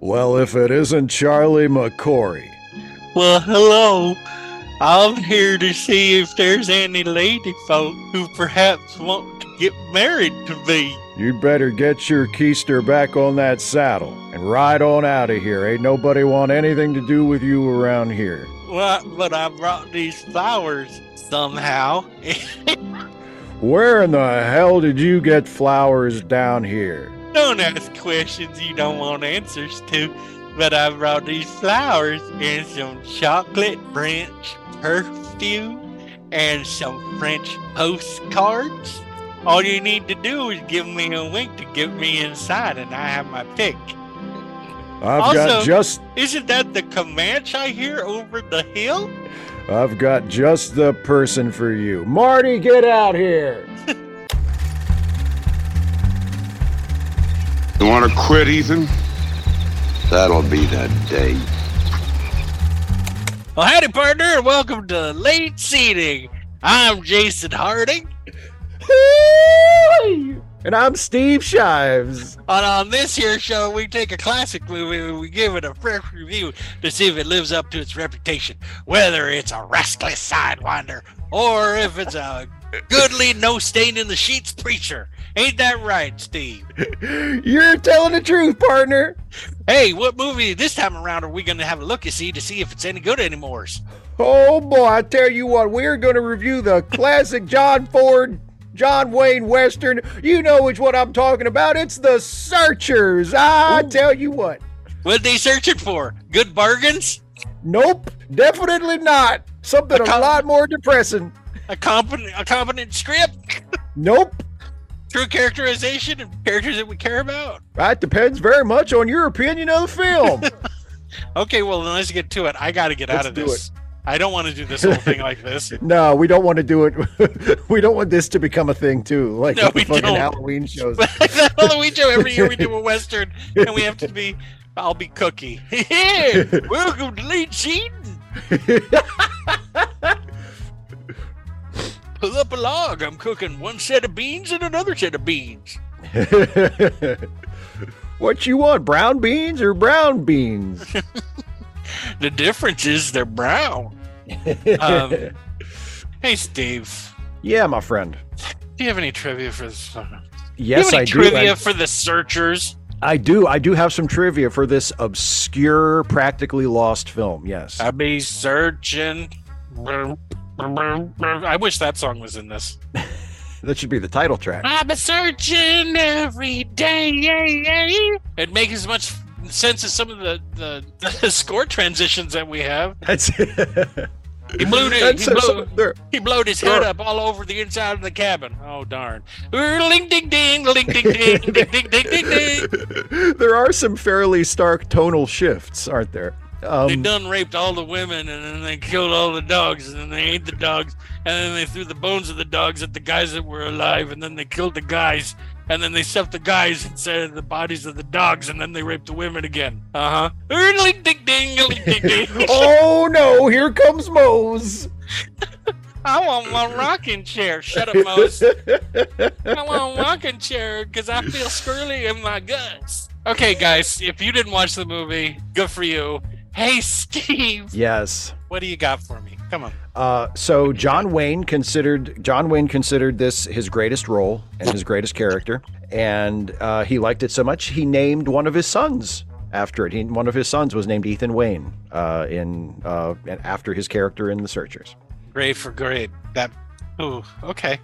Well, if it isn't Charlie McCorry. Well, hello. I'm here to see if there's any lady folk who perhaps want to get married to me. You'd better get your keister back on that saddle and ride on out of here. Ain't nobody want anything to do with you around here. Well, but I brought these flowers somehow. Where in the hell did you get flowers down here? Don't ask questions you don't want answers to. But I brought these flowers and some chocolate French perfume and some French postcards. All you need to do is give me a wink to get me inside, and I have my pick. I've got just Isn't that the Comanche I hear over the hill? I've got just the person for you. Marty, get out here. You want to quit, Ethan? That'll be the day. Well, howdy, partner, and welcome to Late Seating. I'm Jason Harding, and I'm Steve Shives. and on this here show, we take a classic movie and we give it a fresh review to see if it lives up to its reputation, whether it's a restless sidewinder or if it's a goodly no stain in the sheets preacher. Ain't that right, Steve? You're telling the truth, partner. Hey, what movie this time around are we going to have a look at see to see if it's any good anymore? Oh boy, I tell you what, we're going to review the classic John Ford, John Wayne Western. You know which one I'm talking about. It's The Searchers. I Ooh. tell you what. What they searching for? Good bargains? Nope, definitely not. Something A a lot more depressing. A competent, a competent script? Nope. True characterization and characters that we care about? That depends very much on your opinion of the film. Okay, well then let's get to it. I got to get Let's out of this. I don't want to do this whole thing like this. no, we don't want to do it. we don't want this to become a thing too, like No, the we fucking don't. Halloween shows. The Halloween show every year we do a western, and we have to be. I'll be Cookie. Welcome to late season. Pull up a log. I'm cooking one set of beans and another set of beans. what you want, brown beans or brown beans? The difference is they're brown. Um, Hey, Steve. yeah, my friend. Do you have any trivia for this? Do you Yes, any I do. trivia for the searchers? I do. I do have some trivia for this obscure, practically lost film. Yes. I be searching. I wish that song was in this. that should be the title track. I've been searching every day. It makes as much sense as some of the, the, the score transitions that we have. That's He blew it. He blew, so- he blowed his head up all over the inside of the cabin. Oh darn! Ling ding ding, ling ding ding, ding ding ding ding ding. there are some fairly stark tonal shifts, aren't there? They Um, done raped all the women and then they killed all the dogs and then they ate the dogs and then they threw the bones of the dogs at the guys that were alive and then they killed the guys and then they stuffed the guys instead of the bodies of the dogs and then they raped the women again. Uh huh. Oh no! Here comes Mose. I want my rocking chair. Shut up, Mose. I want a rocking chair because I feel squirrely in my guts. Okay, guys, if you didn't watch the movie, good for you. Hey, Steve, yes. what do you got for me? Come on. Uh, so John Wayne considered John Wayne considered this his greatest role and his greatest character, and uh, he liked it so much he named one of his sons after it. He, one of his sons was named Ethan Wayne uh, in uh, after his character in The Searchers. Great for great. That. Ooh, okay.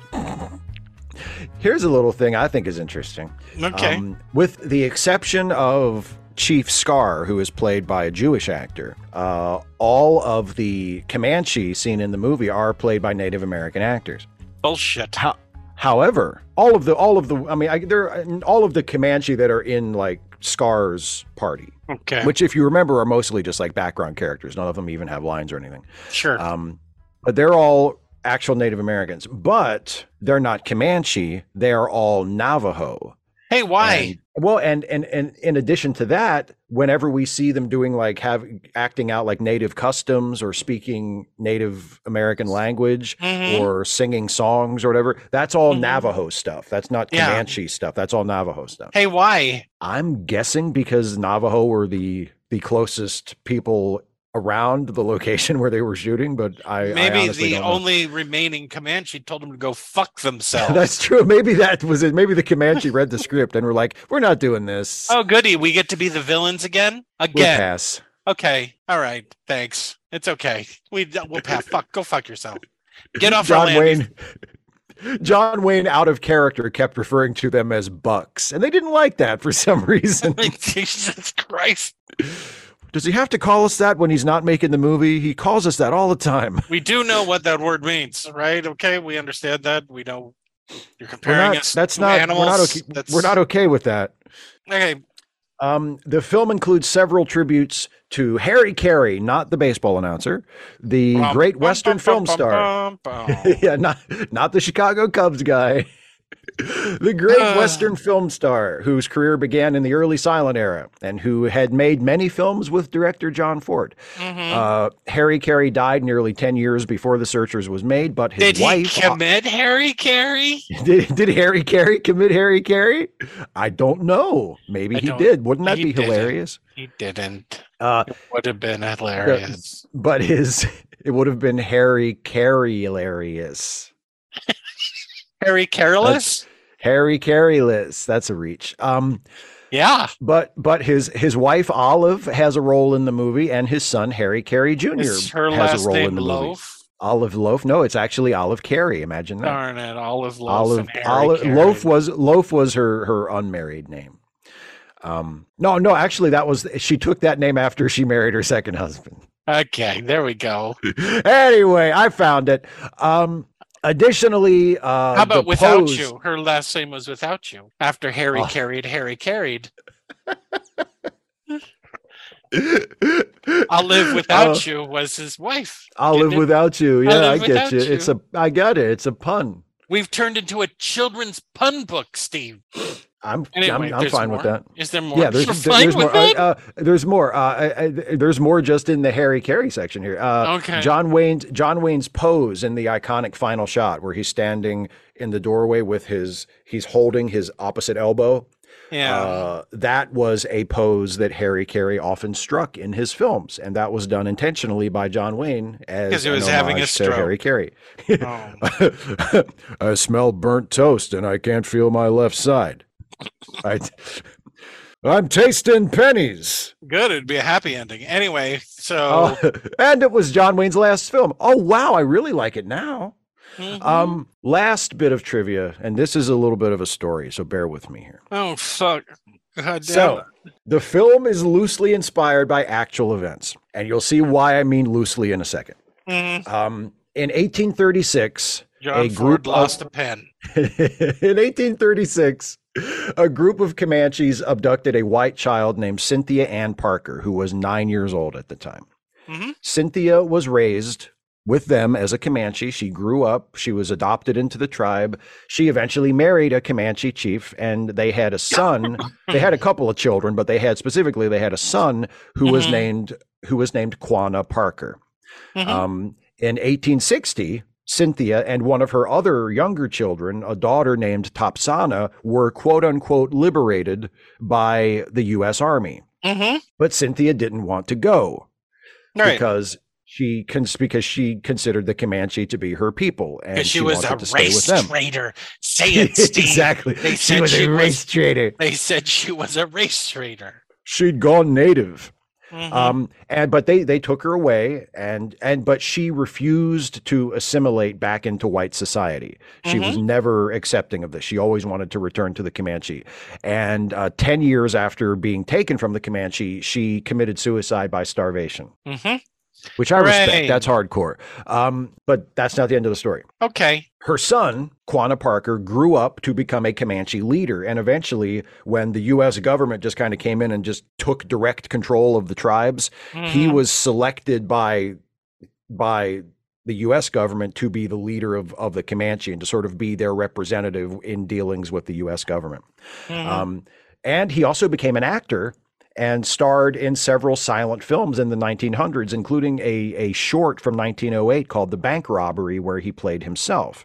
Here's a little thing I think is interesting. Okay. Um, with the exception of Chief Scar, who is played by a Jewish actor, uh, all of the Comanche seen in the movie are played by Native American actors. Bullshit. How, however, all of the all of the I mean, I, there all of the Comanche that are in like Scar's party, Okay. which if you remember are mostly just like background characters. None of them even have lines or anything. sure. Um, but they're all actual Native Americans, but they're not Comanche. They are all Navajo. Hey, why? And- well, and and and in addition to that, whenever we see them doing like have acting out like native customs or speaking Native American language Mhm. or singing songs or whatever, that's all Mhm. Navajo stuff. That's not Yeah. Comanche stuff. That's all Navajo stuff. hey, why? I'm guessing because Navajo were the the closest people around the location where they were shooting, but I I Maybe honestly the only remaining Comanche told them to go fuck themselves. That's true. Maybe that was it. Maybe the Comanche read the script and were like, "We're not doing this. oh, goody. We get to be the villains again? Again. we'll pass." Okay. All right. Thanks. It's okay. We uh, we'll pass. fuck. Go fuck yourself. Get off John. Wayne. John Wayne, out of character, kept referring to them as bucks, and they didn't like that for some reason. Jesus Christ. Does he have to call us that when he's not making the movie? He calls us that all the time. We do know what that word means, right? Okay, we understand that. We know you're comparing not, us that's to not. animals. We're not okay. That's, We're not okay with that. okay. Um, the film includes several tributes to Harry Carey, not the baseball announcer, the Bum, great bum, Western bum, film bum, star. bum, bum. yeah, not not the Chicago Cubs guy. The great Uh. Western film star whose career began in the early silent era and who had made many films with director John Ford. Mhm. Uh, Harry Carey died nearly 10 years before The Searchers was made, but his Did he wife. uh, commit Harry Carey? did, did Harry Carey commit Harry Carey? I don't know. Maybe I he did. Wouldn't that he be didn't. hilarious? He didn't. Uh, Would have been hilarious. but his it would have been Harry Carey hilarious. Harry Careless? Harry Carey-less. That's a reach. Um, Yeah. but but his his wife Olive has a role in the movie, and his son Harry Carey Jr. Is her has last a role name in the movie. Olive Loaf. No, it's actually Olive Carey. Imagine that. Darn it, Olive Loaf. Olive and Harry Olive. Loaf was Loaf was her her unmarried name. Um, no, no, actually, that was she took that name after she married her second husband. Okay, there we go. anyway, I found it. Um, additionally, uh, How about without pose- you? Her last name was without you. After Harry Oh. carried, Harry carried. I'll live without Uh, you was his wife. I'll live it? without you. Yeah, I, get without you. It's a. I got it. It's a pun. We've turned into a children's pun book, Steve. I'm. Anyway, I'm, I'm fine more? with that. Is there more? Yeah, there's there- there's more. Uh, uh, there's more. Uh, I, I, there's more just in the Harry Carey section here. Uh, Okay. John Wayne's John Wayne's pose in the iconic final shot where he's standing in the doorway with his he's holding his opposite elbow. yeah. Uh, that was a pose that Harry Carey often struck in his films, and that was done intentionally by John Wayne as 'Cause he was having a stroke. Harry Carey. Oh. I smell burnt toast and I can't feel my left side. I, I'm tasting pennies. Good. It'd be a happy ending. Anyway, so Oh, and it was John Wayne's last film. Oh wow, I really like it now. Mhm. Um, last bit of trivia, and this is a little bit of a story, so bear with me here. oh fuck. God damn So, the film is loosely inspired by actual events, and you'll see why I mean loosely in a second. Mhm. Um, in 1836, John a Ford group lost of, a pen. in 1836, a group of Comanches abducted a white child named Cynthia Ann Parker, who was nine years old at the time. Mhm. Cynthia was raised with them as a Comanche. She grew up, she was adopted into the tribe. She eventually married a Comanche chief, and they had a son. they had a couple of children, but they had specifically they had a son who was Mhm. named who was named Quanah Parker. Mhm. Um, in 1860, Cynthia and one of her other younger children, a daughter named Topsannah, were quote unquote liberated by the U.S. Army. Mhm. But Cynthia didn't want to go Right. because she cons- because she considered the Comanche to be her people, and Because she was wanted a to stay with race trader. Say it, Steve. exactly, They she said was she a was- race trader. They said she was a race traitor. She'd gone native. Mhm. Um, and but they they took her away, and and but she refused to assimilate back into white society. She was never accepting of this. She always wanted to return to the Comanche. And uh, ten years after being taken from the Comanche, she committed suicide by starvation, Mhm. which I Hooray. respect. That's hardcore. Um, but that's not the end of the story. Okay. Her son, Quanah Parker, grew up to become a Comanche leader. And eventually, when the U.S. government just kind of came in and just took direct control of the tribes, he Mhm. was selected by by the U.S. government to be the leader of, of the Comanche and to sort of be their representative in dealings with the U.S. government. Mhm. Um, and he also became an actor and starred in several silent films in the 1900s, including a, a short from 1908 called The Bank Robbery, where he played himself.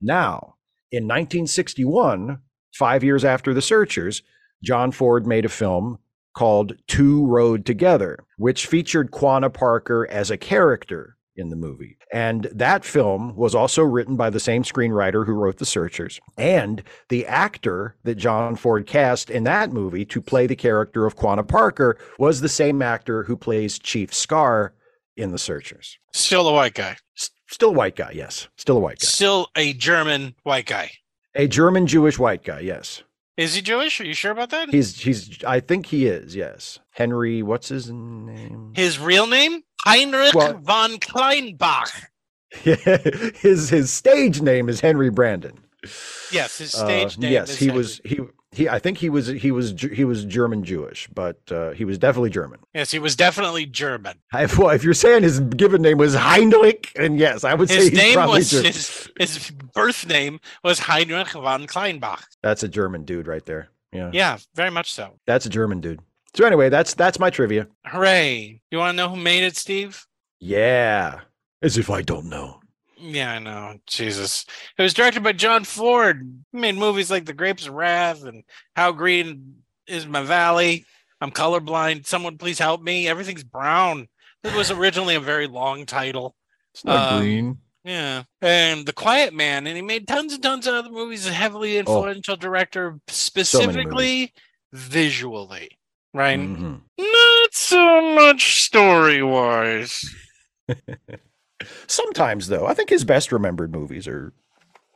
Now, in 1961, five years after The Searchers, John Ford made a film called Two Rode Together, which featured Quanah Parker as a character in the movie. And that film was also written by the same screenwriter who wrote The Searchers. And the actor that John Ford cast in that movie to play the character of Quanah Parker was the same actor who plays Chief Scar in The Searchers. Still a white guy. Still a white guy, yes. Still a white guy. Still a German white guy. A German Jewish white guy, yes. Is he Jewish? Are you sure about that? He's he's I think he is, yes. Henry, what's his name? His real name? Heinrich Well- von Kleinbach. his his stage name is Henry Brandon. Yes, his Uh, stage name. yes, he Henry. was he he I think he was he was he was German Jewish, but uh, he was definitely German. Yes, he was definitely German. If, well, if you're saying his given name was Heinrich, and yes, I would say His he's name was German. his his birth name was Heinrich von Kleinbach. That's a German dude right there. Yeah, Yeah, very much so. that's a German dude. So anyway, that's that's my trivia. Hooray! You want to know who made it, Steve? Yeah, as if I don't know. Yeah, I know. Jesus. It was directed by John Ford. He made movies like The Grapes of Wrath and How Green is My Valley. I'm colorblind. Someone please help me. Everything's brown. It was originally a very long title. It's not Um, green. Yeah. And The Quiet Man. And he made tons and tons of other movies. A heavily influential director, specifically visually. Right? Mhm. Not so much story wise. Sometimes, though, I think his best remembered movies are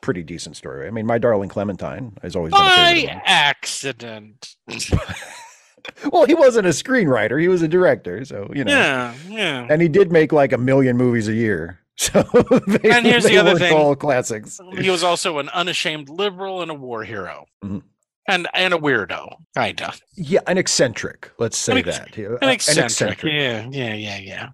pretty decent story. I mean, My Darling Clementine has always been By accident. Well, he wasn't a screenwriter; he was a director. So you know, Yeah, yeah. and he did make like a million movies a year. So they, And here's the other thing. all classics. He was also an unashamed liberal and a war hero. Mhm. And and a weirdo, kinda. Yeah, an eccentric. Let's say An ex- that. An uh, eccentric. Yeah, yeah, yeah, yeah.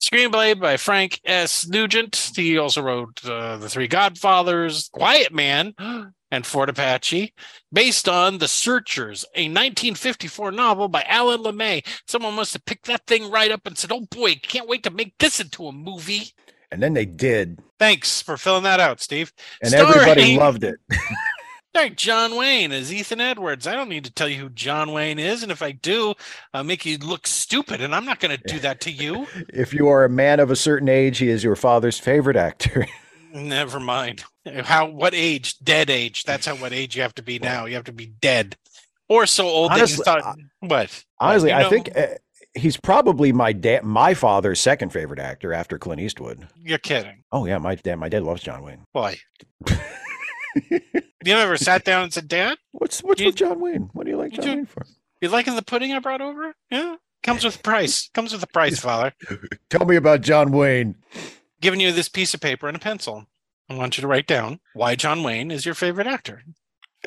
Screenplay by Frank S. Nugent. He also wrote uh, The Three Godfathers, Quiet Man, and Fort Apache, based on The Searchers, a 1954 novel by Alan LeMay. Someone must have picked that thing right up and said, "Oh boy, can't wait to make this into a movie." And then they did, Thanks for filling that out, Steve. and everybody loved it. Starring John Wayne is Ethan Edwards. I don't need to tell you who John Wayne is, and if I do, I'll make you look stupid, and I'm not going to do that to you. If you are a man of a certain age, he is your father's favorite actor. Never mind. How? What age? Dead age. That's how. What age you have to be now? You have to be dead, or so old Honestly, that you thought. what? Honestly, You I think uh, he's probably my dad, my father's second favorite actor after Clint Eastwood. You're kidding. Oh yeah, my dad, my dad loves John Wayne. Boy. you ever sat down and said, "Dad, What's what's You- with John Wayne? What do you like John Wayne for? you liking the pudding I brought over? Yeah, comes with a price. Comes with a price, father." Tell me about John Wayne. giving you this piece of paper and a pencil. I want you to write down why John Wayne is your favorite actor.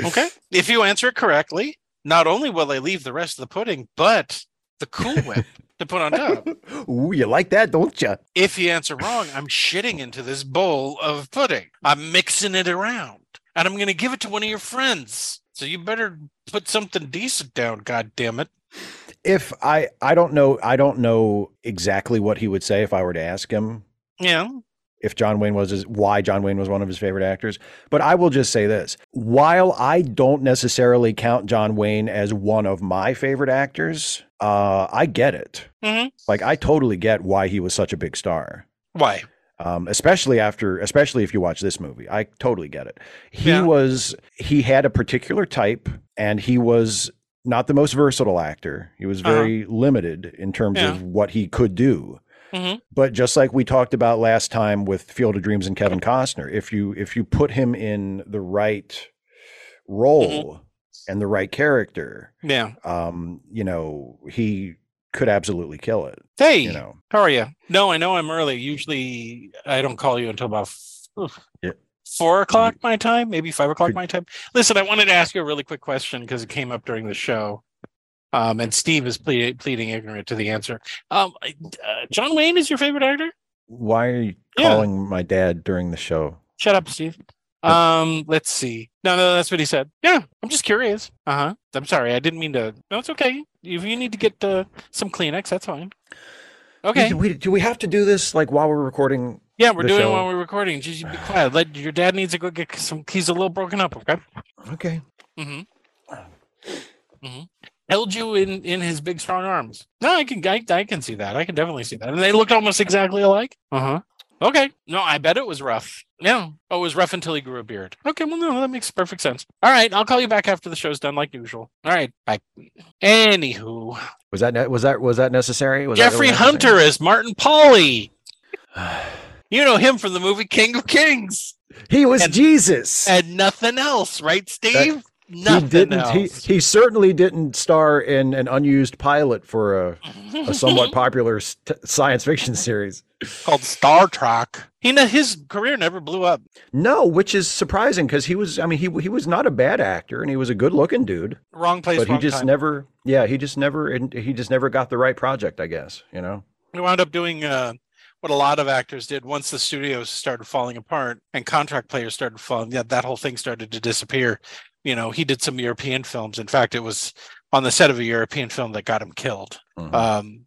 Okay. if you answer it correctly, not only will I leave the rest of the pudding, but the Cool Whip to put on top. Ooh, you like that, don't you? If you answer wrong, I'm shitting into this bowl of pudding. I'm mixing it around and I'm going to give it to one of your friends. So you better put something decent down, God damn it. If I I don't know I don't know exactly what he would say if I were to ask him Yeah. If John Wayne was his, why John Wayne was one of his favorite actors. But I will just say this: while I don't necessarily count John Wayne as one of my favorite actors, uh, I get it. Mhm. Like I totally get why he was such a big star. Why? Um, especially after, especially if you watch this movie, I totally get it. He Yeah. was, he had a particular type, and he was not the most versatile actor. He was Uh-huh. very limited in terms Yeah. of what he could do. Mhm. But just like we talked about last time with Field of Dreams and Kevin Costner, if you if you put him in the right role and the right character, Yeah. um, you know, he could absolutely kill it. Hey, You know, How are you? No, I know I'm early. Usually I don't call you until about oof, Yeah. four o'clock my time, maybe five o'clock my time. Listen, I wanted to ask you a really quick question because it came up during the show. Um, and Steve is ple- pleading ignorant to the answer. Um, uh, John Wayne is your favorite actor? Why are you Yeah. calling my dad during the show? Shut up, Steve. Um, let's see. No, no, that's what he said. Yeah, I'm just curious. Uh huh. I'm sorry, I didn't mean to. No, it's okay. If you need to get uh, some Kleenex, that's fine. Okay. Do we, do we have to do this like while we're recording? Yeah, we're doing it show? while we're recording. Just be quiet. Let your dad needs to go get some. He's a little broken up. Okay. Okay. Mm-hmm. Mm-hmm. Held you in in his big strong arms. No, I can I, I can see that. I can definitely see that. And they looked almost exactly alike. Uh huh. Okay. No, I bet it was rough. Yeah. Oh, it was rough until he grew a beard. Okay. Well, no, that makes perfect sense. All right. I'll call you back after the show's done, like usual. All right. Bye. Anywho, Was that ne- was that was that necessary? Was that Jeffrey really Hunter is Martin Pawley. You know him from the movie King of Kings he was And- Jesus. and nothing else, right, Steve? he nothing didn't. He, else. he certainly didn't star in an unused pilot for a, a somewhat popular st- science fiction series. called Star Trek. He ne- his career never blew up. No, which is surprising because he was. I mean, he he was not a bad actor and he was a good looking dude, Wrong place, but he just time. never. Yeah, he just never. He just never got the right project. I guess you know. He wound up doing uh, what a lot of actors did once the studios started falling apart and contract players started falling. Yeah, that whole thing started to disappear. You know, he did some European films. In fact, it was on the set of a European film that got him killed. Mhm. Um,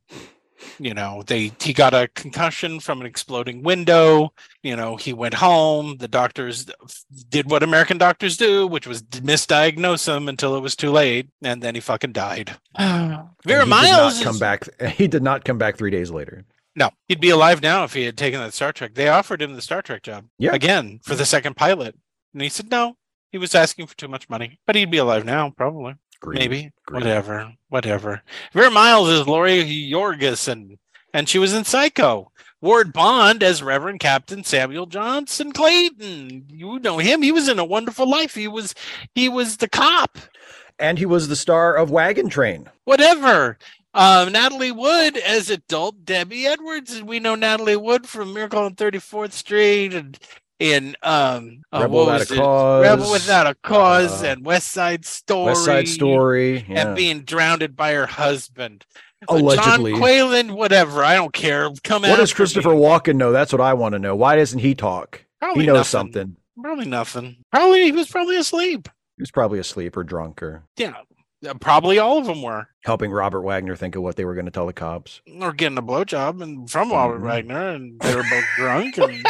you know, they he got a concussion from an exploding window. You know, he went home. The doctors did what American doctors do, which was misdiagnose him until it was too late, and then he fucking died. And Vera he Miles did not come is- back. He did not come back three days later. No, he'd be alive now if he had taken that Star Trek. They offered him the Star Trek job Yeah. again for the second pilot, and he said no. He was asking for too much money, but he'd be alive now, probably. Greed. Maybe. Greed. Whatever. Whatever. Vera Miles is Laurie Jorgensen, and she was in Psycho. Ward Bond as Reverend Captain Samuel Johnson Clayton. You know him. He was in a wonderful life. He was he was the cop. And he was the star of Wagon Train. Whatever. Um, Natalie Wood as adult Debbie Edwards, and we know Natalie Wood from Miracle on 34th Street and in um uh, Rebel what Without was a it? Cause, Rebel Without a Cause uh, and West Side Story. West Side Story. Yeah. and being drowned by her husband. Allegedly. John Qualen, whatever. I don't care. Come What does Christopher me. Walken know? That's what I want to know. Why doesn't he talk? Probably he knows nothing. something. Probably nothing. Probably he was probably asleep. He was probably asleep or drunk or Yeah, probably all of them were. helping Robert Wagner think of what they were going to tell the cops. Or getting a blowjob and from Robert Mhm. Wagner, and they were both drunk. And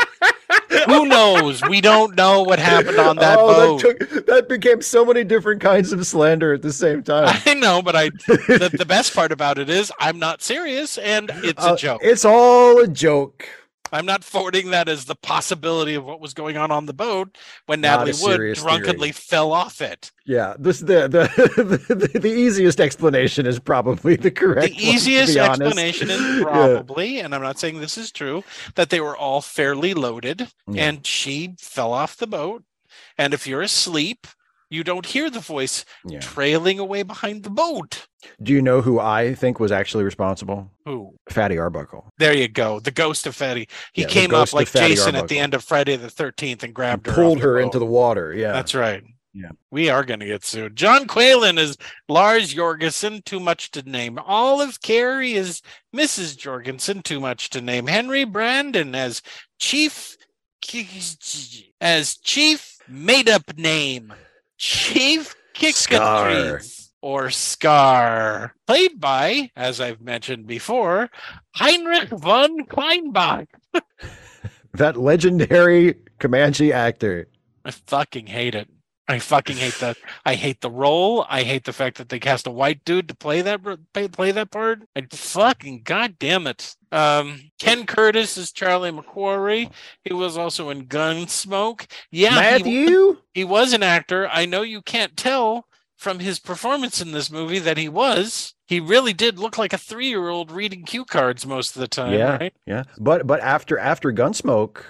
who knows? We don't know what happened on that oh, boat. that, took, that became so many different kinds of slander at the same time. I know, but I. The, the best part about it is I'm not serious, and it's Uh, a joke. It's all a joke. I'm not forwarding that as the possibility of what was going on on the boat when Natalie Wood drunkenly fell off it. Yeah, this the the, the the easiest explanation is probably the correct. the easiest explanation is Yeah. probably, and I'm not saying this is true, that they were all fairly loaded Yeah. and she fell off the boat. And if you're asleep, you don't hear the voice Yeah. trailing away behind the boat. Do you know who I think was actually responsible? Who? Fatty Arbuckle. There you go. The ghost of Fatty. He Yeah, came up like Jason at the end of Friday the 13th and grabbed her. Pulled her boat. into the water. Yeah. That's right. Yeah. We are going to get sued. John Qualen is Lars Jorgensen, too much to name. Olive Carey is Mrs. Jorgensen, too much to name. Henry Brandon as Chief as Chief made up name. Chief Scar. Or Scar. Played by, as I've mentioned before, Heinrich von Kleinbach. that legendary Comanche actor. I fucking hate it. I fucking hate that. I hate the role. I hate the fact that they cast a white dude to play that play, play that part. I fucking goddamn it. Um, Ken Curtis is Charlie McQuarrie. He was also in Gunsmoke. Yeah, he, Matthew. he was an actor. I know you can't tell from his performance in this movie that he was. He really did look like a three-year-old reading cue cards most of the time. Yeah. Right? Yeah, but but after after Gunsmoke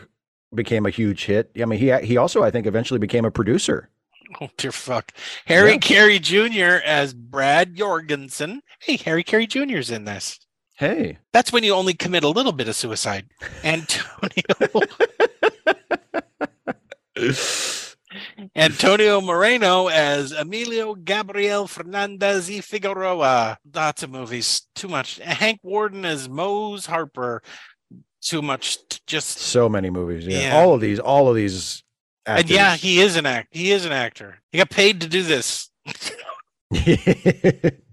became a huge hit. I mean, he he also I think eventually became a producer. Oh dear fuck. Harry Yeah. Carey Jr. as Brad Jorgensen. Hey, Harry Carey Jr.'s in this. Hey, That's when you only commit a little bit of suicide. Antonio Antonio Moreno as Emilio Gabriel Fernandez y Figueroa. Lots of movies. Too much. Hank Worden as Mose Harper. too much. Just So many movies. Yeah. Yeah. All of these. All of these. and yeah, he is an act. He is an actor. He got paid to do this.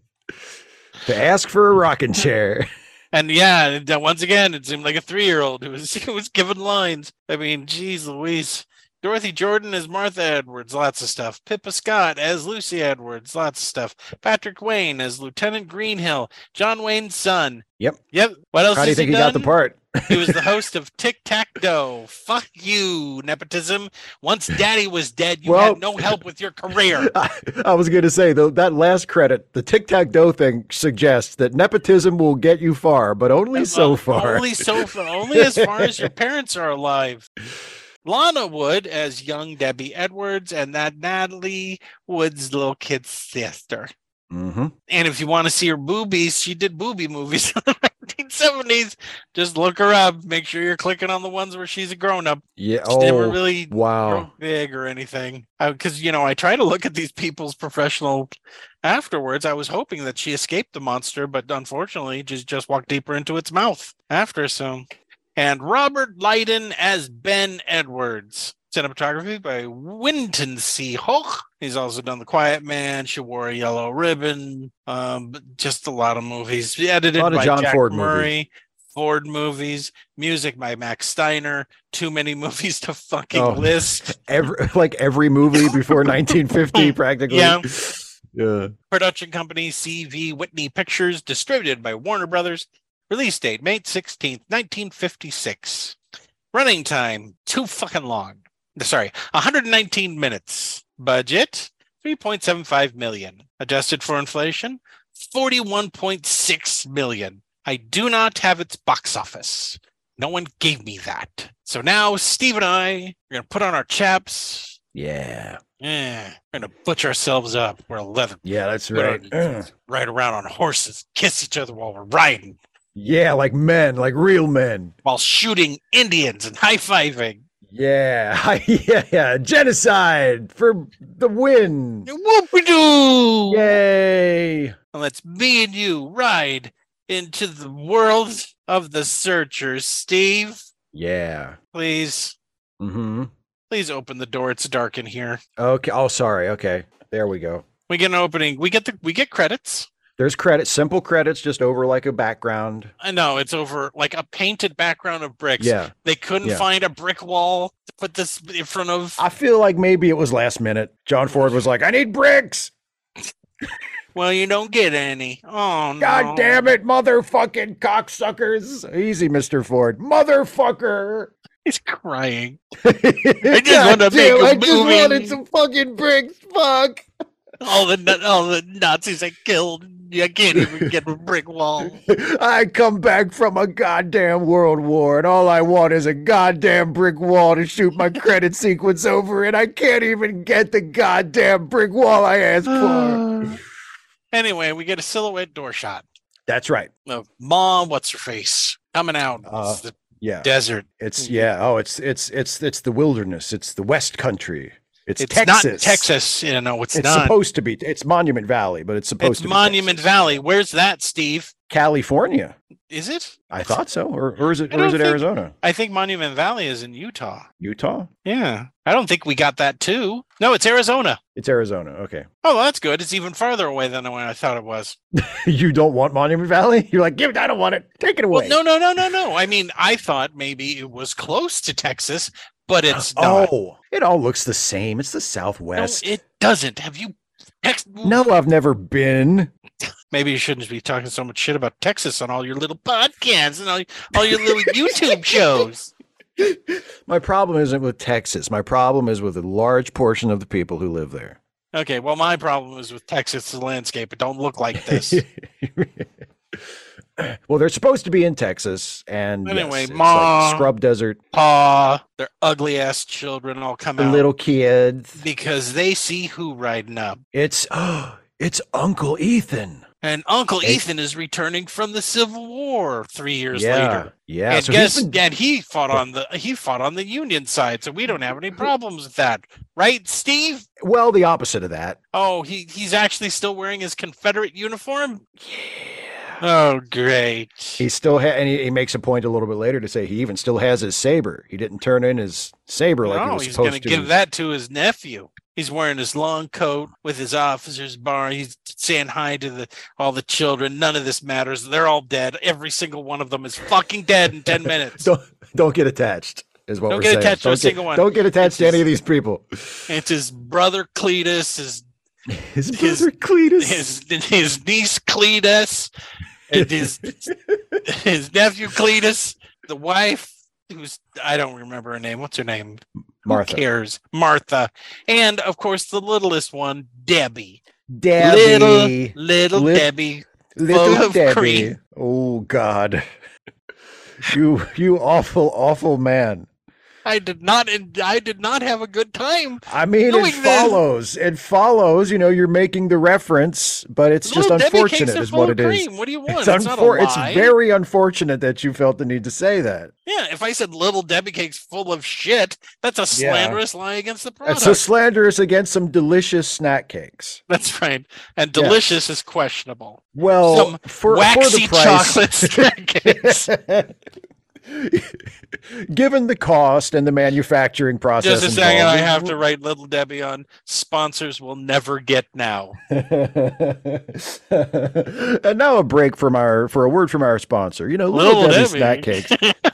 to ask for a rocking chair. And yeah, once again, it seemed like a three-year-old who was who was given lines. I mean, geez, Louise. Dorothy Jordan as Martha Edwards, lots of stuff. Pippa Scott as Lucy Edwards, lots of stuff. Patrick Wayne as Lieutenant Greenhill, John Wayne's son. Yep. Yep. What else? How do you think he he got the part? He was the host of Tic Tac Dough. Fuck you, nepotism. Once Daddy was dead, you Well- had no help with your career. I, I was going to say though that last credit, the tic tac toe thing suggests that nepotism will get you far, but only so far. Only so far. Only as far as your parents are alive. Lana Wood as young Debbie Edwards, and that Natalie Wood's little kid sister. hmm And if you want to see her boobies, she did booby movies 1970s. Just look her up. Make sure you're clicking on the ones where she's a grown up. Yeah. She never Oh, really wow. big or anything. Uh, because, you know, I try to look at these people's professional afterwards. I was hoping that she escaped the monster, but unfortunately, just, just walked deeper into its mouth after. So, and Robert Lyden as Ben Edwards. Cinematography by Winton C. Hoch. He's also done The Quiet Man. She wore a yellow ribbon. Um, just a lot of movies. Edited lot of by John Jack Ford movies. Murray. Ford movies, music by Max Steiner. Too many movies to fucking Oh. list. Every like every movie before 1950, practically. Yeah. Yeah. Production company CV Whitney Pictures, distributed by Warner Brothers. Release date May 16th, 1956. Running time too fucking long. Sorry, 119 minutes. Budget 3.75 million. Adjusted for inflation 41.6 million. I do not have its box office. No one gave me that. So now Steve and I are going to put on our chaps. Yeah. Yeah, we're going to butch ourselves up. We're 11 Yeah, that's right. ride around on horses, kiss each other while we're riding, Yeah, like men, like real men. while shooting Indians and high fiving. Yeah. yeah, yeah. Genocide for the win. Whoopie doo! Yay. And let's me and you ride into the world of the searchers. Steve, Yeah. please, Mm-hmm. please open the door. It's dark in here. Okay. Oh, sorry. Okay. There we go. We get an opening. We get the we get credits. There's credits, simple credits just over like a background. I know it's over like a painted background of bricks. Yeah. They couldn't Yeah. find a brick wall to put this in front of. I feel like maybe it was last minute. John Ford was like, I need bricks. Well, you don't get any. Oh no! God damn it, motherfucking cocksuckers. Easy, Mr. Ford. Motherfucker. He's crying. I just wanted to make a I just wanted some fucking bricks. Fuck. All the all the Nazis I killed. I can't even get a brick wall. I come back from a goddamn world war, and all I want is a goddamn brick wall to shoot my credit sequence over, and I can't even get the goddamn brick wall I asked for. anyway, we get a silhouette door shot That's right. of mom. What's her face coming out? Uh, it's the Yeah. desert. It's yeah. Oh, it's it's it's it's the wilderness. It's the West Country. It's, It's Texas. not Texas. You know, it's, It's not. supposed to be. It's Monument Valley, but it's supposed It's to be Monument Texas. Valley. Where's that, Steve? California. Is it? I thought so, or, or is it? I Or is it think- Arizona? I think Monument Valley is in Utah. Utah? Yeah. I don't think we got that too. No, it's Arizona. It's Arizona. Okay. Oh, well, that's good. It's even farther away than when I thought it was. you don't want Monument Valley? You're like, give it. I don't want it. Take it away. Well, no, no, no, no, no. I mean, I thought maybe it was close to Texas, but it's oh, not. Oh, it all looks the same. It's the no, Southwest. it doesn't. Have you? Tex- No, I've never been. Maybe you shouldn't be talking so much shit about Texas on all your little podcasts and all, all your little YouTube shows. My problem isn't with Texas. My problem is with a large portion of the people who live there. Okay, well, my problem is with Texas, the landscape. It don't look like this. well, they're supposed to be in Texas, and yes, Anyway, like Ma- scrub desert, Paw, their ugly ass children all come the out little kids. because they see who riding up. It's oh, it's Uncle Ethan. And Uncle Hey. Ethan is returning from the Civil War three years yeah, later. yeah. and so guess been, and he fought on the he fought on the Union side, so we don't have any problems with that, right, Steve? well, the opposite of that. Oh, he he's actually still wearing his Confederate uniform. Yeah. Oh, great. He still ha- and he, he makes a point a little bit later to say he even still has his saber. He didn't turn in his saber like he was he's supposed to Oh, He's going to. give that to his nephew. He's wearing his long coat with his officer's bar. He's saying hi to the all the children. None of this matters. They're all dead. Every single one of them is fucking dead in ten minutes. don't don't get attached. Is what Don't we're get attached to a don't single one. Don't get attached to It's any of these people. It's his brother Cletus, his His his- brother Cletus. his his niece Cletus, and his his nephew Cletus, the wife who's I don't remember her name. What's her name? Martha. Who cares? Martha, and of course the littlest one, Debbie. Debbie. Little little Lit- Debbie. Little Debbie. cream. Oh God. you you awful awful man. I did not. I did not have a good time. I mean, it this. follows. It follows. You know, you're making the reference, but it's just Debbie unfortunate, is what it is. cream. What do you want? It's, It's, not a unfor- it's very unfortunate that you felt the need to say that. Yeah, if I said little Debbie cakes full of shit, that's a Yeah. slanderous lie against the product. That's so slanderous against some delicious snack cakes. That's right. And Yeah. delicious is questionable. Well, Some for, for Waxy the price, chocolate snack cakes. given the cost and the manufacturing process, Just a second, I have to write little Debbie on sponsors will never get now. and now a break from our for a word from our sponsor. You know, little, Little Debbie, Debbie. snack cakes.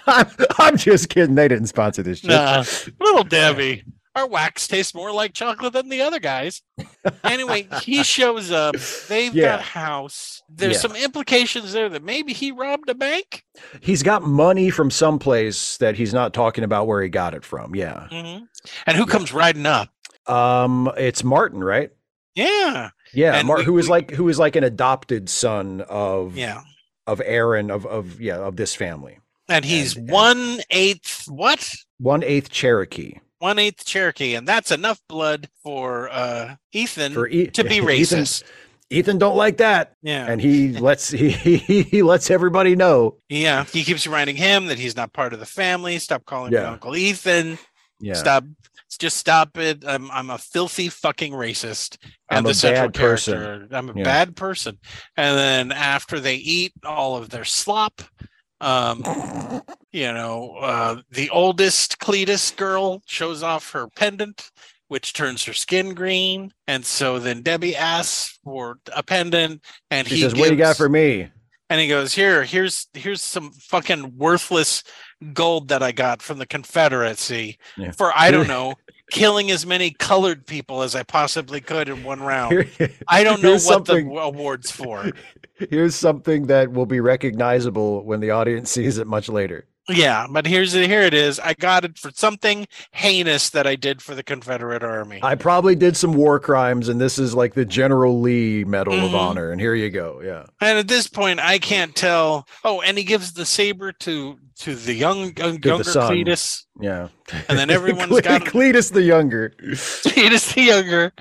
I'm, I'm just kidding. They didn't sponsor this shit. Nah, little Debbie. Our wax tastes more like chocolate than the other guys. Anyway, he shows up. They've Yeah. got a house. There's Yeah. some implications there that maybe he robbed a bank. He's got money from someplace that he's not talking about where he got it from. Yeah. hmm And who comes riding up? Um, it's Martin, right? Yeah, Yeah, And Mar- we- who is we- like who is like an adopted son of yeah. of Aaron of of yeah of this family. And he's And- one eighth what? One eighth Cherokee One eighth Cherokee, and that's enough blood for uh Ethan for e- to be Ethan, racist. Ethan don't like that, yeah. and he lets he, he lets everybody know. Yeah, he keeps reminding him that he's not part of the family. Stop calling me Uncle Ethan. Yeah, Stop. Just stop it. I'm I'm a filthy fucking racist. I'm a the central bad person. character. I'm a Yeah. bad person. And then after they eat all of their slop, um, you know, uh, the oldest Cletus girl shows off her pendant, which turns her skin green. And so then Debbie asks for a pendant, and She he says, "What do you got for me?" and he goes, "Here, here's here's some fucking worthless gold that I got from the Confederacy Yeah. for I don't know, killing as many colored people as I possibly could in one round. Here- I don't know what the award's for. Here's something that will be recognizable when the audience sees it much later. Yeah, but here's it. Here it is. I got it for something heinous that I did for the Confederate Army. I probably did some war crimes, and this is like the General Lee Medal of Mhm. Honor, and here you go. Yeah. And at this point, I can't tell. Oh, and he gives the saber to to the young, the younger son. Cletus, Yeah. and then everyone's got Cletus the younger. Cletus the younger.